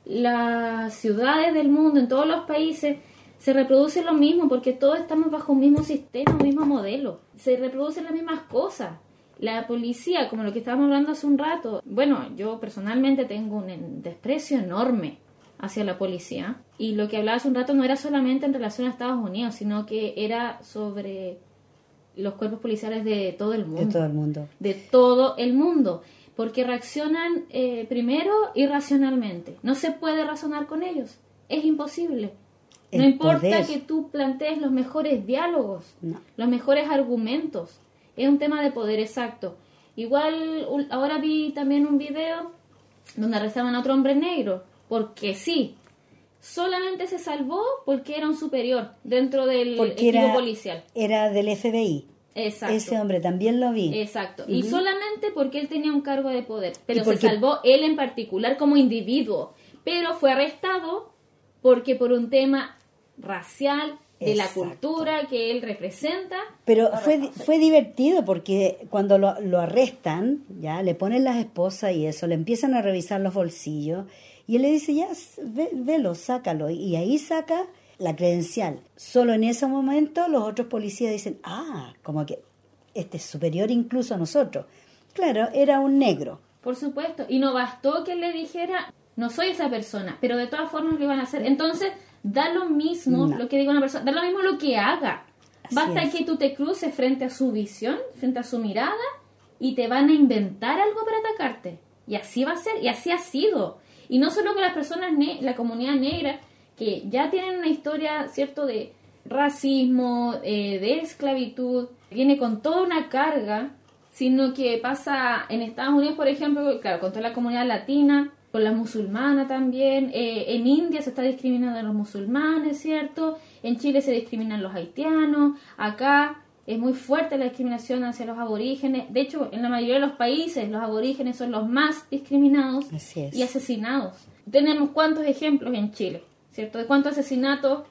las ciudades del mundo, en todos los países, se reproduce lo mismo porque todos estamos bajo un mismo sistema, un mismo modelo. Se reproducen las mismas cosas. La policía, como lo que estábamos hablando hace un rato, bueno, yo personalmente tengo un desprecio enorme hacia la policía. Y lo que hablaba hace un rato no era solamente en relación a Estados Unidos, sino que era sobre los cuerpos policiales de todo el mundo. De todo el mundo. De todo el mundo porque reaccionan eh, primero irracionalmente. No se puede razonar con ellos, es imposible. no importa que tú plantees los mejores diálogos, los mejores argumentos, es un tema de poder exacto. Igual ahora vi también un video donde arrestaban a otro hombre negro, porque sí, solamente se salvó porque era un superior dentro del equipo policial. Era del FBI. Exacto. Ese hombre también lo vi. Exacto. Y solamente porque él tenía un cargo de poder. Pero se salvó él en particular como individuo. Pero fue arrestado porque por un tema racial, de la cultura que él representa. Pero fue, fue divertido porque cuando lo, lo arrestan, ya le ponen las esposas y eso, le empiezan a revisar los bolsillos y él le dice, ya, ve- velo, sácalo. Y ahí saca la credencial. Solo en ese momento los otros policías dicen, ah, como que este es superior incluso a nosotros. Claro, era un negro. Por supuesto. Y no bastó que le dijera, no soy esa persona, pero de todas formas lo iban a hacer. Entonces, da lo mismo No. lo que diga una persona, da lo mismo lo que haga. Así Basta es. que tú te cruces frente a su visión, frente a su mirada, y te van a inventar algo para atacarte. Y así va a ser, y así ha sido. Y no solo con las personas, la comunidad negra, que ya tienen una historia, ¿cierto?, de racismo, eh, de esclavitud, viene con toda una carga, sino que pasa en Estados Unidos, por ejemplo, claro, con toda la comunidad latina, con la musulmana también, eh, en India se está discriminando a los musulmanes, ¿cierto? En Chile se discriminan los haitianos, acá es muy fuerte la discriminación hacia los aborígenes, de hecho, en la mayoría de los países los aborígenes son los más discriminados y asesinados. Tenemos cuántos ejemplos en Chile, ¿cierto? De cuántos asesinatos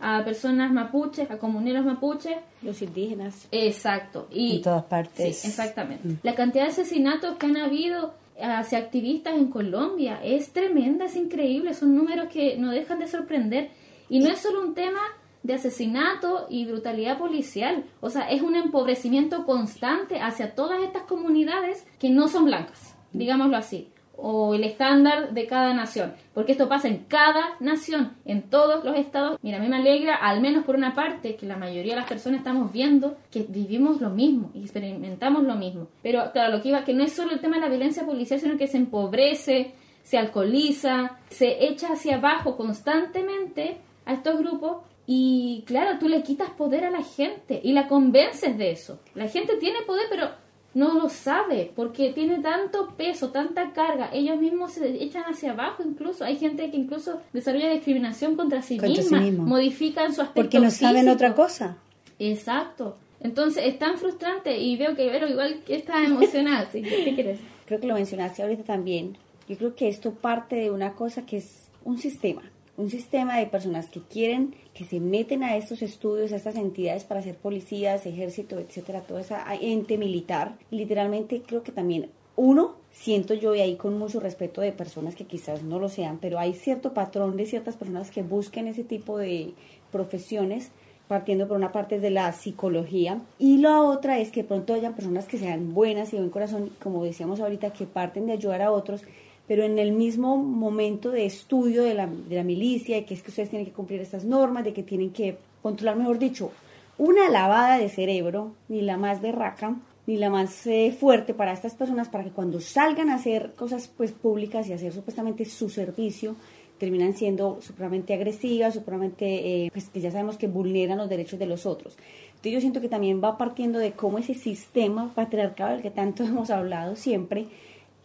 a personas mapuches, a comuneros mapuches, Los indígenas. Exacto. Y, En todas partes. Sí, exactamente. La cantidad de asesinatos que han habido hacia activistas en Colombia es tremenda, es increíble. Son números que no dejan de sorprender. Y no es solo un tema de asesinato y brutalidad policial. O sea, es un empobrecimiento constante hacia todas estas comunidades que no son blancas, digámoslo así. O el estándar de cada nación. Porque esto pasa en cada nación, en todos los estados. Mira, a mí me alegra, al menos por una parte, que la mayoría de las personas estamos viendo que vivimos lo mismo y experimentamos lo mismo. Pero claro, lo que iba, que no es solo el tema de la violencia policial, sino que se empobrece, se alcoholiza, se echa hacia abajo constantemente a estos grupos y claro, tú le quitas poder a la gente y la convences de eso. La gente tiene poder, pero no lo sabe porque tiene tanto peso, tanta carga. Ellos mismos se echan hacia abajo incluso. Hay gente que incluso desarrolla discriminación contra sí, Contra sí misma, mismo. modifican su aspecto Porque no saben otra cosa. Exacto. Entonces es tan frustrante y veo que Vero igual que está emocionada. ¿sí? ¿Qué quieres? Creo que lo mencionaste ahorita también. Yo creo que esto parte de una cosa que es un sistema. Un sistema de personas que quieren, que se meten a estos estudios, a estas entidades para ser policías, ejército, etcétera, toda esa ente militar. Literalmente creo que también uno, siento yo y ahí con mucho respeto de personas que quizás no lo sean, pero hay cierto patrón de ciertas personas que buscan ese tipo de profesiones partiendo por una parte de la psicología y la otra es que pronto hayan personas que sean buenas y de buen corazón, como decíamos ahorita, que parten de ayudar a otros, pero en el mismo momento de estudio de la, de la milicia, de que es que ustedes tienen que cumplir estas normas, de que tienen que controlar, mejor dicho, una lavada de cerebro, ni la más berraca, ni la más eh, fuerte para estas personas, para que cuando salgan a hacer cosas pues públicas y hacer supuestamente su servicio, terminan siendo supremamente agresivas, supremamente, eh, pues que ya sabemos que vulneran los derechos de los otros. Entonces yo siento que también va partiendo de cómo ese sistema patriarcal del que tanto hemos hablado siempre,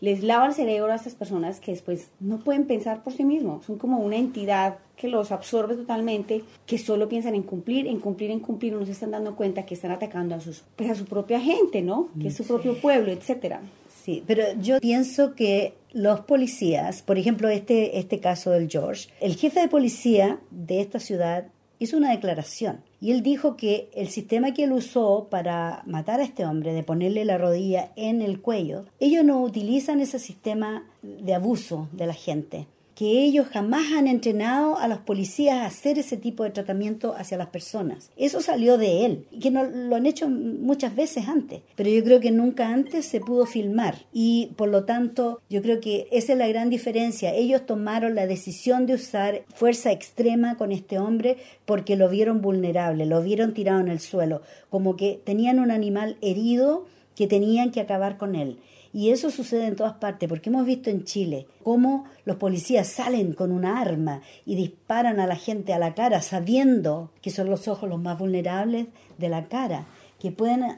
les lava el cerebro a estas personas que después no pueden pensar por sí mismos, son como una entidad que los absorbe totalmente, que solo piensan en cumplir, en cumplir, en cumplir, no se están dando cuenta que están atacando a, sus, pues a su propia gente, ¿no? Que es su propio pueblo, etcétera. Sí, pero yo pienso que los policías, por ejemplo, este, este caso del George, el jefe de policía de esta ciudad hizo una declaración y él dijo que el sistema que él usó para matar a este hombre, de ponerle la rodilla en el cuello, ellos no utilizan ese sistema de abuso de la gente que ellos jamás han entrenado a los policías a hacer ese tipo de tratamiento hacia las personas. Eso salió de él, y que no, lo han hecho muchas veces antes, pero yo creo que nunca antes se pudo filmar y por lo tanto yo creo que esa es la gran diferencia. Ellos tomaron la decisión de usar fuerza extrema con este hombre porque lo vieron vulnerable, lo vieron tirado en el suelo, como que tenían un animal herido que tenían que acabar con él. Y eso sucede en todas partes, porque hemos visto en Chile cómo los policías salen con una arma y disparan a la gente a la cara sabiendo que son los ojos los más vulnerables de la cara, que pueden eh,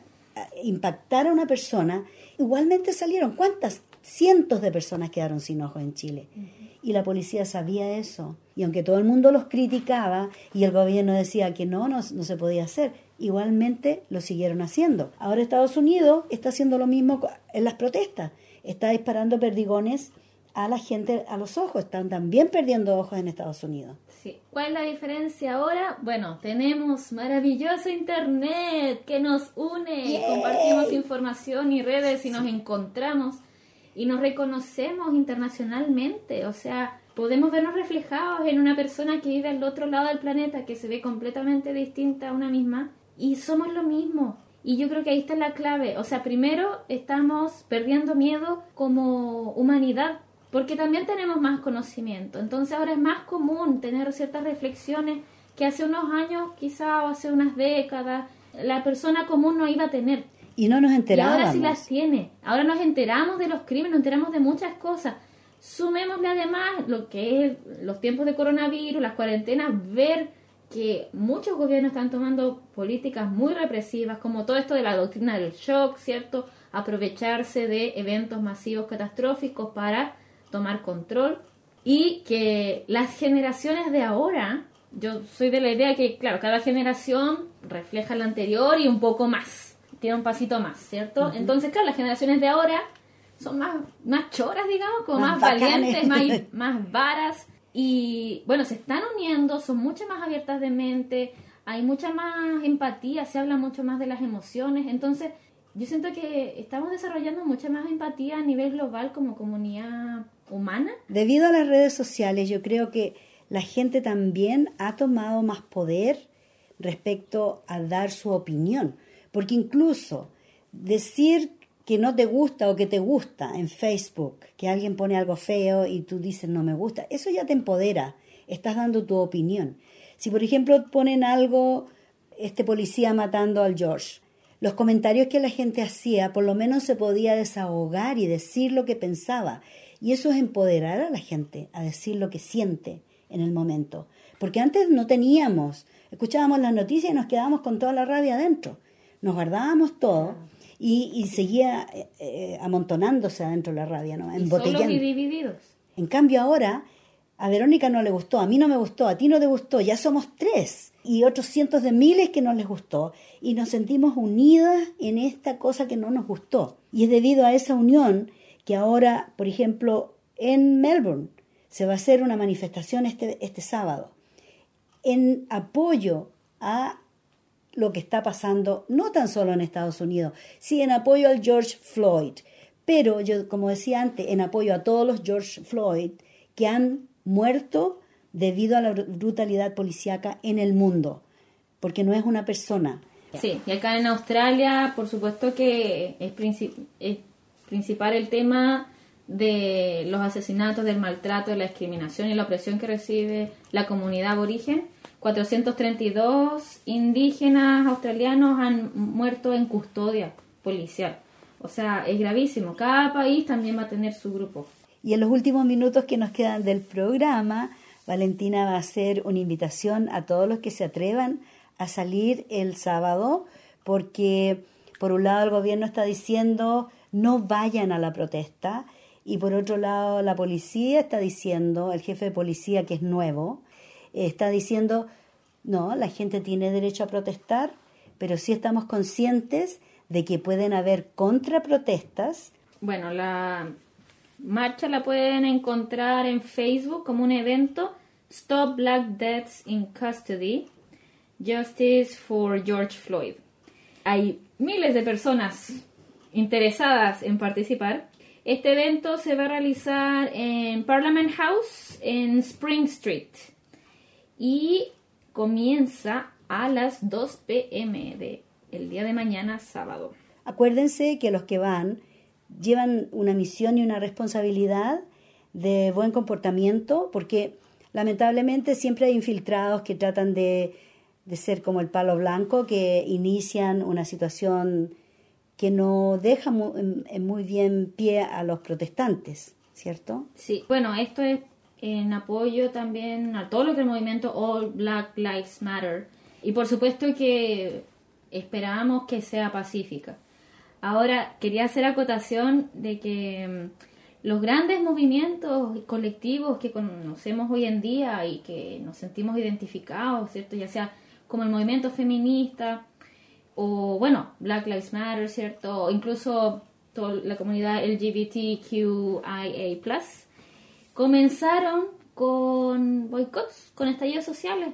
impactar a una persona. Igualmente salieron, ¿cuántas? Cientos de personas quedaron sin ojos en Chile. Y la policía sabía eso. Y aunque todo el mundo los criticaba y el gobierno decía que no, no, no se podía hacer, igualmente lo siguieron haciendo. Ahora Estados Unidos está haciendo lo mismo en las protestas. Está disparando perdigones a la gente a los ojos. Están también perdiendo ojos en Estados Unidos. Sí. ¿Cuál es la diferencia ahora? Bueno, tenemos maravilloso internet que nos une y Yay. compartimos información y redes y nos encontramos y nos reconocemos internacionalmente. O sea, podemos vernos reflejados en una persona que vive al otro lado del planeta, que se ve completamente distinta a una misma y somos lo mismo. Y yo creo que ahí está la clave. O sea, primero estamos perdiendo miedo como humanidad, porque también tenemos más conocimiento. Entonces ahora es más común tener ciertas reflexiones que hace unos años, quizá o hace unas décadas, la persona común no iba a tener. Y no nos Y enterábamos. ahora sí las tiene. Ahora nos enteramos de los crímenes, nos enteramos de muchas cosas. Sumémosle además lo que es los tiempos de coronavirus, las cuarentenas, ver que muchos gobiernos están tomando políticas muy represivas, como todo esto de la doctrina del shock, ¿cierto? Aprovecharse de eventos masivos catastróficos para tomar control y que las generaciones de ahora, yo soy de la idea que, claro, cada generación refleja la anterior y un poco más, tiene un pasito más, ¿cierto? Entonces, claro, las generaciones de ahora son más, más choras, digamos, como Más más, valientes, más, más varas y, bueno, se están uniendo, son mucho más abiertas de mente, hay mucha más empatía, se habla mucho más de las emociones, entonces yo siento que estamos desarrollando mucha más empatía a nivel global como comunidad humana. Debido a las redes sociales, yo creo que la gente también ha tomado más poder respecto a dar su opinión. Porque incluso decir que no te gusta o que te gusta en Facebook, que alguien pone algo feo y tú dices no me gusta, eso ya te empodera, estás dando tu opinión. Si por ejemplo ponen algo, este policía matando al George, los comentarios que la gente hacía, por lo menos se podía desahogar y decir lo que pensaba. Y eso es empoderar a la gente a decir lo que siente en el momento. Porque antes no teníamos, escuchábamos las noticias y nos quedábamos con toda la rabia adentro. Nos guardábamos todo y, y seguía eh, eh, amontonándose adentro la rabia, ¿no? Embotellando. y divididos. En cambio ahora, a Verónica no le gustó, a mí no me gustó, a ti no te gustó, ya somos tres y otros cientos de miles que no les gustó y nos sentimos unidas en esta cosa que no nos gustó. Y es debido a esa unión que ahora, por ejemplo, en Melbourne se va a hacer una manifestación este, este sábado en apoyo a lo que está pasando, no tan solo en Estados Unidos, sí en apoyo al George Floyd, pero yo, como decía antes, en apoyo a todos los George Floyd que han muerto debido a la br- brutalidad policíaca en el mundo, porque no es una persona. Sí, y acá en Australia, por supuesto que es, es principal el tema de los asesinatos, del maltrato, de la discriminación y la opresión que recibe la comunidad aborigen. 432 indígenas australianos han muerto en custodia policial. O sea, es gravísimo. Cada país también va a tener su grupo. Y en los últimos minutos que nos quedan del programa, Valentina va a hacer una invitación a todos los que se atrevan a salir el sábado, porque por un lado el gobierno está diciendo no vayan a la protesta y por otro lado la policía está diciendo, el jefe de policía que es nuevo, está diciendo no, la gente tiene derecho a protestar, pero sí estamos conscientes de que pueden haber contraprotestas Bueno, la marcha la pueden encontrar en Facebook como un evento Stop Black Deaths in Custody, Justice for George Floyd. Hay miles de personas interesadas en participar. Este evento se va a realizar en Parliament House en Spring Street y comienza a las 2 pm de el día de mañana sábado. Acuérdense que los que van llevan una misión y una responsabilidad de buen comportamiento, porque lamentablemente siempre hay infiltrados que tratan de, de ser como el palo blanco, que inician una situación que no deja muy bien pie a los protestantes, ¿cierto? Sí, bueno, esto es en apoyo también a todo lo que el movimiento All Black Lives Matter. Y por supuesto que esperamos que sea pacífica. Ahora, quería hacer acotación de que mm, los grandes movimientos colectivos que conocemos hoy en día y que nos sentimos identificados, ¿cierto? Ya sea como el movimiento feminista o, bueno, Black Lives Matter, ¿cierto? O incluso toda la comunidad LGBTQIA+, comenzaron con boicots, con estallidos sociales,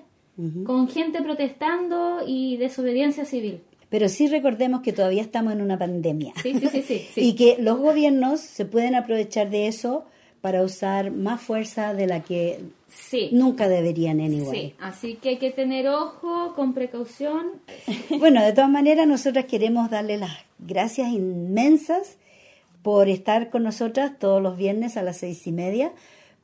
con gente protestando y desobediencia civil. Pero sí recordemos que todavía estamos en una pandemia. Sí, sí, sí, y que los gobiernos se pueden aprovechar de eso para usar más fuerza de la que Sí. nunca deberían anyway. Sí, así que hay que tener ojo, con precaución. Bueno, de todas maneras, nosotras queremos darle las gracias inmensas por estar con nosotras todos los viernes a las seis y media,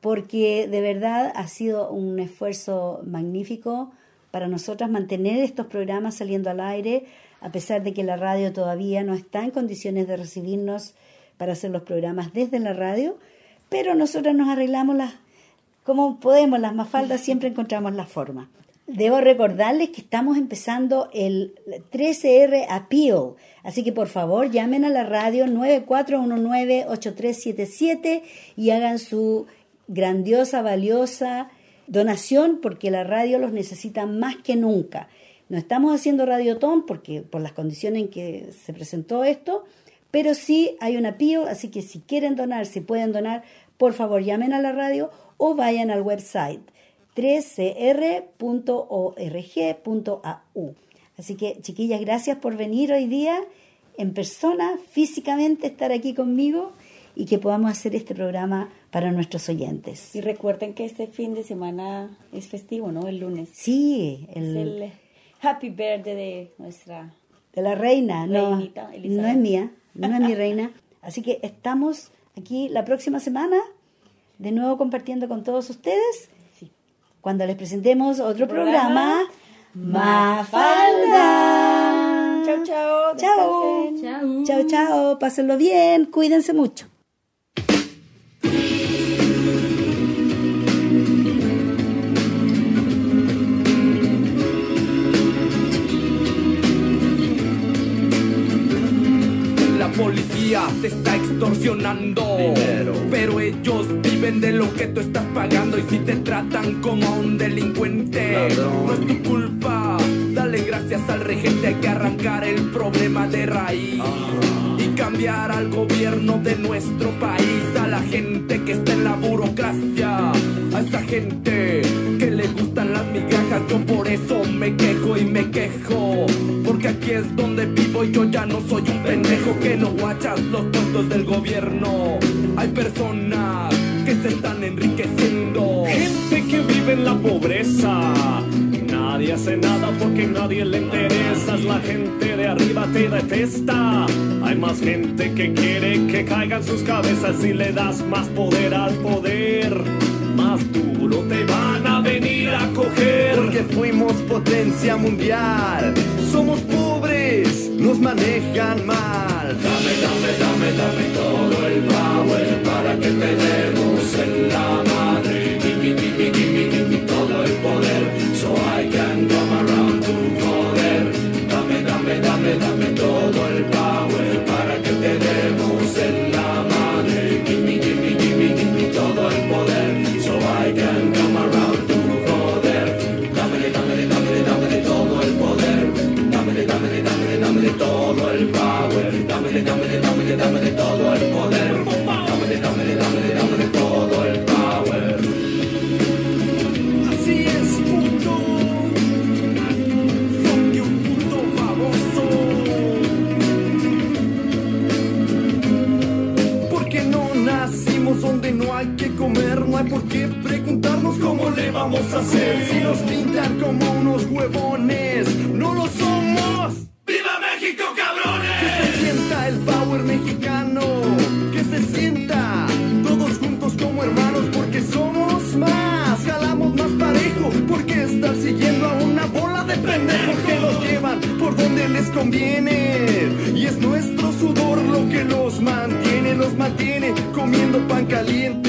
porque de verdad ha sido un esfuerzo magnífico para nosotras mantener estos programas saliendo al aire, a pesar de que la radio todavía no está en condiciones de recibirnos para hacer los programas desde la radio, pero nosotras nos arreglamos las como podemos, las mafaldas siempre encontramos la forma. Debo recordarles que estamos empezando el 13R Appeal, así que por favor llamen a la radio 9419-8377 y hagan su grandiosa, valiosa donación porque la radio los necesita más que nunca. No estamos haciendo radiotón porque por las condiciones en que se presentó esto, pero sí hay un appeal, así que si quieren donar, si pueden donar, por favor llamen a la radio o vayan al website 3cr.org.au. Así que, chiquillas, gracias por venir hoy día en persona, físicamente, estar aquí conmigo y que podamos hacer este programa para nuestros oyentes. Y recuerden que este fin de semana es festivo, ¿no? El lunes. Sí, Es el Happy Birthday de nuestra... de la reina, no, no es mía, no es mi reina. Así que estamos aquí la próxima semana, de nuevo compartiendo con todos ustedes. Cuando les presentemos otro programa, Programa Mafalda. Chao, chao. Chao. Chao, chao, pásenlo bien, cuídense mucho. Policía te está extorsionando. Pero ellos viven de lo que tú estás pagando. Y si te tratan como a un delincuente, no es tu culpa. Dale gracias al regente. Hay que arrancar el problema de raíz. Y cambiar al gobierno de nuestro país. A la gente que está en la burocracia. A esa gente que le gustan las migajas. Yo por eso me quejo y me quejo. Es donde vivo y yo ya no soy un pendejo que no guachas los puestos del gobierno. Hay personas que se están enriqueciendo. Gente que vive en la pobreza. Nadie hace nada porque nadie le interesa. La gente de arriba te detesta. Hay más gente que quiere que caigan sus cabezas y le das más poder al poder. Más duro te van a venir a coger. Porque fuimos potencia mundial. Somos pobres, manejan mal. Dame, dame, dame, dame todo el power para que te demos en la madre. Gimme, gimme, gimme, gimme todo el poder. So I can come around to joder. Dame, dame, dame, dame todo el power vamos a hacer. Si nos pintan como unos huevones, no lo somos. ¡Viva México, cabrones! Que se sienta el power mexicano, que se sienta todos juntos como hermanos, porque somos más, jalamos más parejo, porque estar siguiendo a una bola de pendejos que los llevan por donde les conviene. Y es nuestro sudor lo que los mantiene, los mantiene comiendo pan caliente.